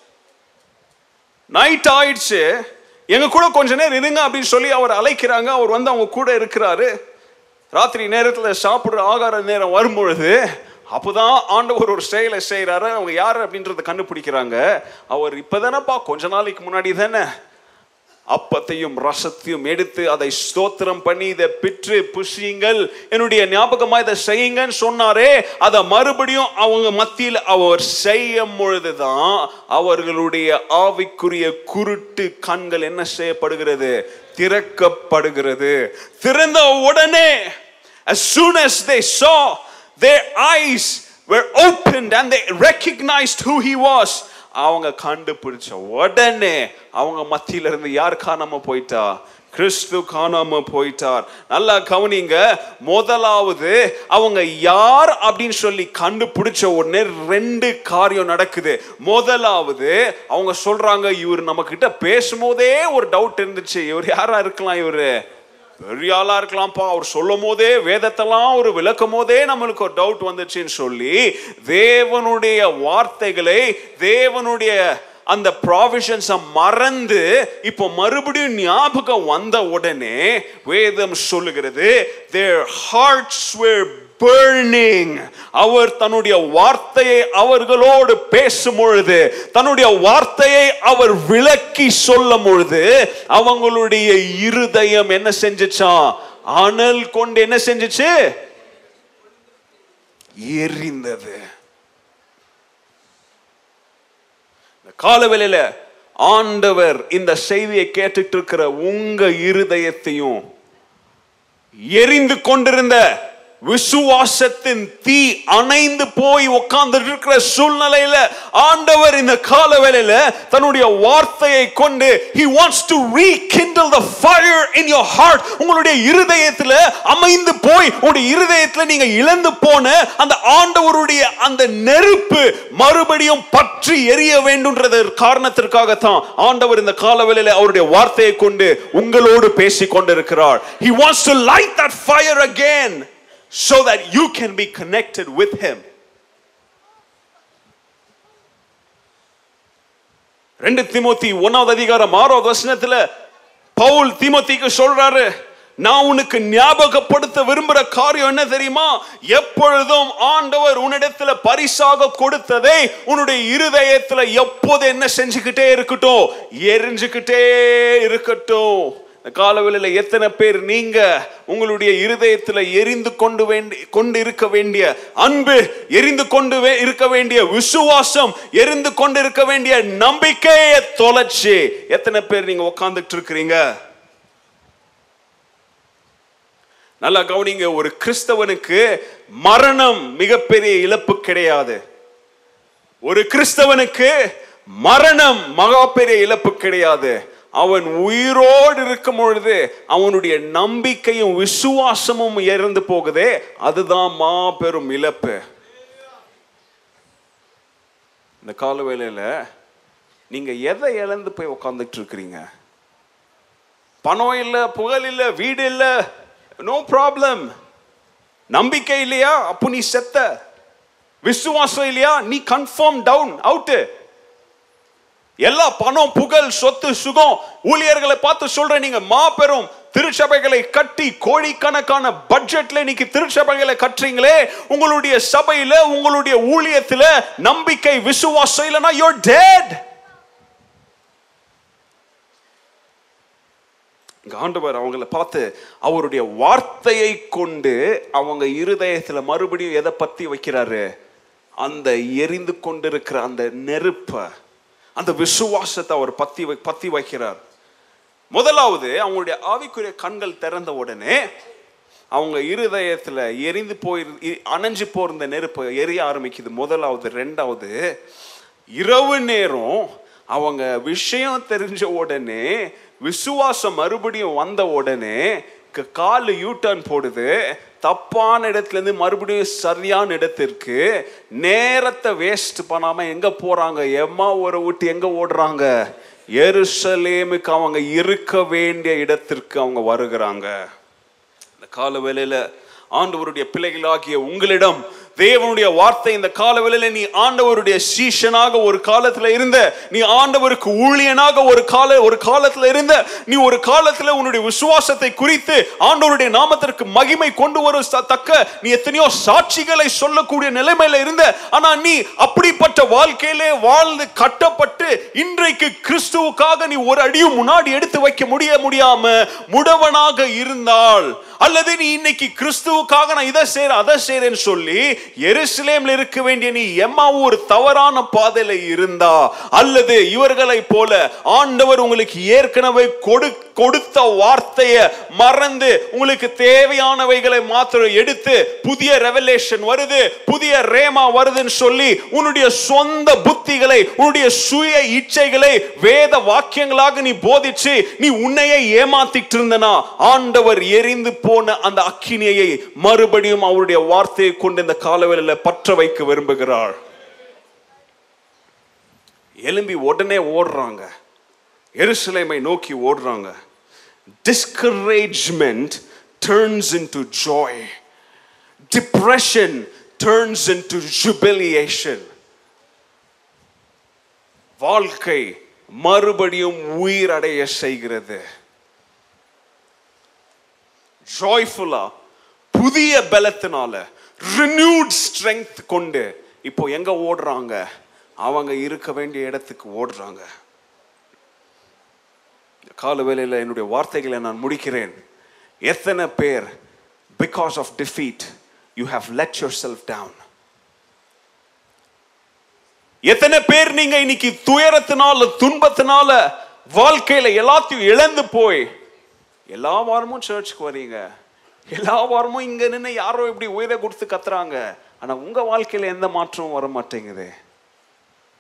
நைட் ஆயிடுச்சு. எங்க கூட கொஞ்ச நேரம் இருங்க அப்படின்னு சொல்லி அவர் அழைக்கிறாங்க. அவர் வந்து அவங்க கூட இருக்கிறாரு. ராத்திரி நேரத்தில் சாப்பிடுற ஆகார நேரம் வரும்பொழுது அப்போதான் ஆண்டவர் ஒரு செயலை செய்கிறாரு அவங்க யார் அப்படின்றத கண்டுபிடிக்கிறாங்க. அவர் இப்போதானப்பா கொஞ்ச நாளைக்கு முன்னாடி தானே அப்பத்தையும் ரசத்தையும் எடுத்து அதை ஸ்தோத்திரம் பண்ணி இதை பிற்று புஷியுங்கள் என்னுடைய ஞாபகமா இதை செய்யுங்கன்னு சொன்னாரே அதை மறுபடியும் அவங்க மத்தியில் அவர் செய்யும் பொழுதுதான் அவர்களுடைய ஆவிக்குரிய குருட்டு கண்கள் என்ன செய்யப்படுகிறது? திறக்கப்படுகிறது. திறந்த உடனே as soon as they saw their eyes were opened and they recognized who he was. அவங்க கண்டுபிடிச்ச உடனே அவங்க மத்தியில இருந்து யார் காணாம போயிட்டா? கிறிஸ்து காணாம போயிட்டார். நல்லா கவனிங்க முதலாவது அவங்க யார் அப்படின்னு சொல்லி கண்டுபிடிச்ச உடனே ரெண்டு காரியம் நடக்குது. முதலாவது அவங்க சொல்றாங்க இவர் நம்ம கிட்ட பேசும்போதே ஒரு டவுட் இருந்துச்சு. இவர் யாரா இருக்கலாம் இவரு? பெரிய ஆளா இருக்கலாம்ப்பா. அவர் சொல்லும் போதே வேதத்தெல்லாம் ஒரு விளக்கும் போதே நம்மளுக்கு ஒரு டவுட் வந்துச்சுன்னு சொல்லி தேவனுடைய வார்த்தைகளை தேவனுடைய அந்த ப்ராவிஷன்ஸை மறந்து இப்போ மறுபடியும் ஞாபகம் வந்த உடனே வேதம் சொல்லுகிறது தேர் ஹார்ட்ஸ் வேர் பேர்னிங் அவர் தன்னுடைய வார்த்தையை அவர்களோடு பேசும் பொழுது தன்னுடைய வார்த்தையை அவர் விளக்கி சொல்லும் பொழுது அவங்களுடைய இருதயம் என்ன செஞ்சுச்சான் அனல் கொண்டு என்ன செஞ்சுச்சு? எரிந்தது. காலவெளியில ஆண்டவர் இந்த செய்தியை கேட்டுட்டு இருக்கிற உங்க இருதயத்தையும் எரிந்து கொண்டிருந்த விசுவாசத்தின் தீ அணைந்து போய் உட்கார்ந்து இருக்கிற சூழ்நிலையில ஆண்டவர் இந்த கால வேலையில தன்னுடைய வார்த்தையை கொண்டு he wants to rekindle the fire in your heart. உங்களுடைய இருதயத்துல அமைந்து போய் உங்களுடைய இருதயத்துல நீங்க இழந்து போன அந்த ஆண்டவருடைய அந்த நெருப்பு மறுபடியும் பற்றி எரிய வேண்டும்ன்றது காரணத்திற்காகத்தான் ஆண்டவர் இந்த கால வேலையில அவருடைய வார்த்தையை கொண்டு உங்களோடு பேசிக் கொண்டிருக்கிறார் he wants to light that fire again. So that you can be connected with him. ரெண்டு திமுத்தி ஒன்னாவது அதிகாரம் ஆறாவது வசனத்துல பவுல் திமுத்திக்கு சொல்றாரு நான் உனக்கு ஞாபகப்படுத்த விரும்புற காரியம் என்ன தெரியுமா? எப்பொழுதும் ஆண்டவர் உன்னிடத்துல பரிசாக கொடுத்ததை உன்னுடைய இருதயத்துல எப்போது என்ன செஞ்சுக்கிட்டே இருக்கட்டும்? எரிஞ்சுக்கிட்டே இருக்கட்டும். இந்த காலவெளியில் எத்தனை பேர் நீங்க உங்களுடைய இருதயத்தில் எரிந்து கொண்டு வேண்டி கொண்டு இருக்க வேண்டிய அன்பு எரிந்து கொண்டு இருக்க வேண்டிய விசுவாசம் எரிந்து கொண்டு இருக்க வேண்டிய நம்பிக்கையை தொலைச்சு. எத்தனை பேர் நீங்க உட்கார்ந்துட்டு இருக்கிறீங்க? நல்லா கவனிங்க ஒரு கிறிஸ்தவனுக்கு மரணம் மிகப்பெரிய இழப்பு கிடையாது. ஒரு கிறிஸ்தவனுக்கு மரணம் மகா பெரிய இழப்பு கிடையாது. அவன் உயிரோடு இருக்கும் பொழுது அவனுடைய நம்பிக்கையும் விசுவாசமும் இறந்து போகுதே. அதுதான் மாபெரும் இழப்பு. இந்த கால வேலையில் நீங்க எதை இழந்து போய் உட்கார்ந்துட்டு இருக்கிறீங்க? பணம் இல்லை புகழ் இல்லை வீடு இல்லை நோ ப்ராப்ளம் நம்பிக்கை இல்லையா? அப்போ நீ செத்த. விசுவாசம் இல்லையா? நீ கன்ஃபார்ம் டவுன் அவுட்டு எல்லா பணம் புகழ் சொத்து சுகம் ஊழியர்களை பார்த்து சொல்றேன். நீங்க மாபெரும் திருச்சபைகளை கட்டி கோடிக்கணக்கான பட்ஜெட்ல இன்னைக்கு திருச்சபைகளை கட்டுறீங்களே உங்களுடைய சபையில உங்களுடைய ஊழியத்துல நம்பிக்கை விசுவாசம் இல்லைன்னா யோர் டேட் ஆண்டவர் அவங்கள பார்த்து அவருடைய வார்த்தையை கொண்டு அவங்க இருதயத்துல மறுபடியும் எதை பத்தி வைக்கிறாரு? அந்த எரிந்து கொண்டிருக்கிற அந்த நெருப்பை. அந்த விசுவாசத்தை அவர் பத்தி வை- பத்தி வைக்கிறார். முதலாவது அவங்களுடைய ஆவிக்குரிய கண்கள் திறந்த உடனே அவங்க இருதயத்தில் எரிந்து போய் அணைஞ்சு போயிருந்த நெருப்பு எரிய ஆரம்பிக்குது. முதலாவது ரெண்டாவது இரவு நேரம் அவங்க விஷயம் தெரிஞ்ச உடனே விசுவாசம் மறுபடியும் வந்த உடனே க- காலு யூ டர்ன் போடுது. தப்பான இடத்துலேருந்து மறுபடியும் சரியான இடத்திற்கு நேரத்தை வேஸ்ட் பண்ணாமல் எங்கே போகிறாங்க எம்மா ஊரை விட்டு எங்கே ஓடுறாங்க? எருசலேமுக்கு அவங்க இருக்க வேண்டிய இடத்திற்கு அவங்க வருகிறாங்க. இந்த கால வேலையில் ஆண்டவருடைய பிள்ளைகளாகிய உங்களிடம் தேவனுடைய வார்த்தை இந்த கால நீ ஆண்டவருடைய சீஷனாக ஒரு காலத்துல இருந்த நீ ஆண்டவருக்கு ஊழியனாக ஒரு கால ஒரு காலத்துல இருந்த நீ ஒரு காலத்துல உன்னுடைய விசுவாசத்தை குறித்து ஆண்டவருடைய நாமத்திற்கு மகிமை கொண்டு வரும் தக்க நீ எத்தனையோ சாட்சிகளை சொல்லக்கூடிய நிலைமையில இருந்த. ஆனா நீ அப்படிப்பட்ட வாழ்க்கையிலே வாழ்ந்து கட்டப்பட்டு இன்றைக்கு கிறிஸ்துவுக்காக நீ ஒரு அடியும் முன்னாடி எடுத்து வைக்க முடிய முடியாம முடவனாக இருந்தால் அல்லது நீ இன்னைக்கு கிறிஸ்துவுக்காக நான் இதை செய்யறேன் அதை செய்றேன்னு சொல்லி எருசலேம்ல இருக்க வேண்டிய நீ எம்மா ஒரு தவறான பாதையில இருந்தா அல்லது இவர்களை போல ஆண்டவர் உங்களுக்கு ஏற்கனவே கொடு கொடுத்த வார்த்தையை மறந்து உங்களுக்கு தேவையானவைகளை மாத்திரம் எடுத்து புதிய ரெவலேஷன் வருது புதிய ரேமா வருதுன்னு சொல்லி உன்னுடைய சொந்த புத்திகளை உன்னுடைய சுய இச்சைகளை வேத வாக்கியங்களாக நீ போதிச்சு நீ உன்னையே ஏமாத்திட்டு இருந்தனா ஆண்டவர் எரிந்து போன அந்த அக்கினியை மறுபடியும் அவருடைய வார்த்தையை கொண்டு இந்த காலவேளையில பற்ற வைக்க விரும்புகிறார் எலும்பி உடனே ஓடுறாங்க. எருசலேமை நோக்கி ஓடுறாங்க. Discouragement turns in to joy depression depression in to jubilation. வாழ்க்கை மறுபடியும் உயிர் அடைய செய்கிறது. ஜாய்ஃபுல்லா புதிய பலத்தினால ரினியூட் ஸ்ட்ரென்த் கொண்டு இப்போ எங்க ஓடுறாங்க? அவங்க இருக்க வேண்டிய இடத்துக்கு ஓடுறாங்க. கால வேலையில் என்னுடைய வார்த்தைகளை நான் முடிக்கிறேன். எத்தனை பேர் because of defeat you have let your self down எத்தனை பேர் நீங்க இன்னைக்கு துயரத்தினால துன்பத்தினால வாழ்க்கையில எல்லாத்தையும் இழந்து போய் எல்லா வாரமும் சர்ச்சுக்கு வரீங்க? எல்லா வாரமும் இங்க நின்று யாரோ இப்படி உயிரை கொடுத்து கத்துறாங்க. ஆனா உங்க வாழ்க்கையில எந்த மாற்றமும் வர மாட்டேங்குது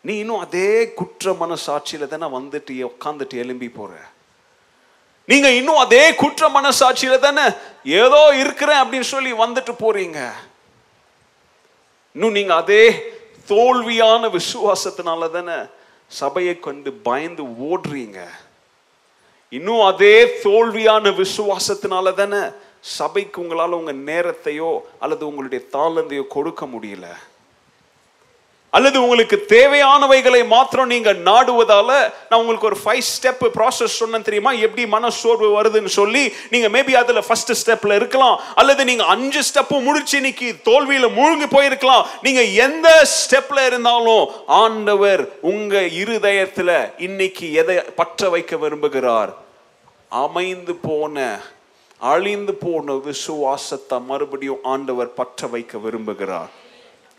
நீ இன்னும் அதே குற்ற மனசாட்சியில தானே வந்துட்டு உட்காந்துட்டு எலும்பி போற. நீங்க இன்னும் அதே குற்ற மனசாட்சியில தானே ஏதோ இருக்கிறேன் அப்படின்னு சொல்லி வந்துட்டு போறீங்க. இன்னும் நீங்க அதே தோல்வியான விசுவாசத்தினால தானே சபையை கொண்டு பயந்து ஓடுறீங்க. இன்னும் அதே தோல்வியான விசுவாசத்தினால தானே சபைக்கு உங்களால் உங்க நேரத்தையோ அல்லது உங்களுடைய தாளந்தையோ கொடுக்க முடியல. அல்லது உங்களுக்கு தேவையானவைகளை மாத்திரம் நீங்க நாடுவதால நான் உங்களுக்கு ஒரு ஃபைவ் ஸ்டெப் ப்ராசஸ் சொன்னேன் தெரியுமா? எப்படி மனசோர்வு வருதுன்னு சொல்லி நீங்க மேபி அதுல ஃபர்ஸ்ட் ஸ்டெப்ல இருக்கலாம். அல்லது நீங்க அஞ்சு ஸ்டெப்பும் முடிச்சு இன்னைக்கு தோல்வியில மூழ்கி போயிருக்கலாம். நீங்க எந்த ஸ்டெப்ல இருந்தாலும் ஆண்டவர் உங்க இருதயத்துல இன்னைக்கு எதை பற்ற வைக்க விரும்புகிறார்? அமைந்து போன அழிந்து போன விசுவாசத்தை மறுபடியும் ஆண்டவர் பற்ற வைக்க விரும்புகிறார்.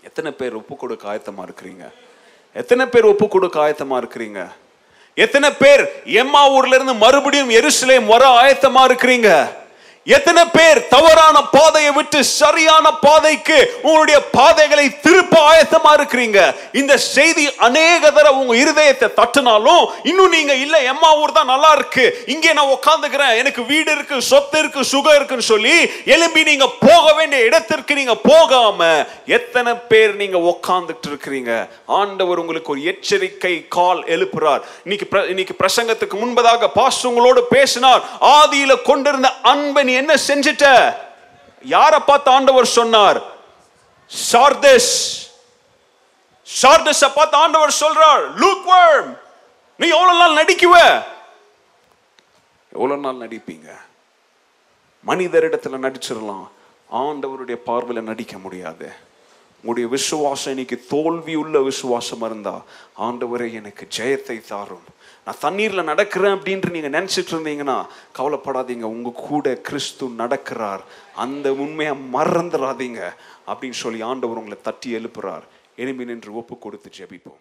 எத்தனை பேர் ஒப்பு கொடுக்க ஆயத்தமா இருக்கிறீங்க? எத்தனை பேர் ஒப்பு கொடுக்க ஆயத்தமா இருக்கிறீங்க? எத்தனை பேர் எம்மா ஊர்ல இருந்து மறுபடியும் எருசலேம் வர ஆயத்தமா இருக்கிறீங்க? எத்தனை பேர் தவறான பாதையை விட்டு சரியான பாதைக்கு உங்களுடைய பாதைகளை திருப்ப ஆயத்தமா இருக்கிறீங்க? இந்த செய்தி அநேக தடவை உங்க இருதயத்தை தட்டினாலும் இன்னும் நீங்க இல்ல எம்மா ஊர் தான் நல்லா இருக்கு. இங்கே நான் உட்காந்துக்கிறேன் எனக்கு வீடு இருக்கு சொத்து இருக்கு சுகம் இருக்குன்னு சொல்லி எலும்பி நீங்க போக வேண்டிய இடத்திற்கு நீங்க போகாம எத்தனை பேர் நீங்க உட்கார்ந்துட்டு இருக்கிறீங்க? ஆண்டவர் உங்களுக்கு ஒரு எச்சரிக்கை கால் எழுப்புறார். இன்னைக்கு இன்னைக்கு பிரசங்கத்துக்கு முன்பதாக பாஸ் உங்களோடு பேசினார். ஆதியில கொண்டிருந்த அன்பை என்ன செஞ்சிட்ட? யாரை பார்த்து ஆண்டவர் சொன்னார்? சார்தஸ். சார்தஸ் பார்த்து ஆண்டவர் சொல்றார் லூக் நீ எவ்வளவு நாள் நடிக்குவ? எவ்வளவு நாள் நடிப்பீங்க? மனிதரிடத்துல நடிச்சிடலாம். ஆண்டவருடைய பார்வையில நடிக்க முடியாது. உங்களுடைய விசுவாசம் இன்னைக்கு தோல்வி உள்ள விசுவாசம் இருந்தா ஆண்டவரே எனக்கு ஜெயத்தை தாரும். நான் தண்ணீரில் நடக்கிறேன் அப்படின்ட்டு நீங்கள் நினச்சிட்டு இருந்தீங்கன்னா கவலைப்படாதீங்க. உங்க கூட கிறிஸ்து நடக்கிறார். அந்த உண்மையை மறந்துடாதீங்க அப்படின்னு சொல்லி ஆண்டவர் உங்களை தட்டி எழுப்புறார். எலும்பி நின்று ஒப்பு கொடுத்து ஜெபிப்போம்.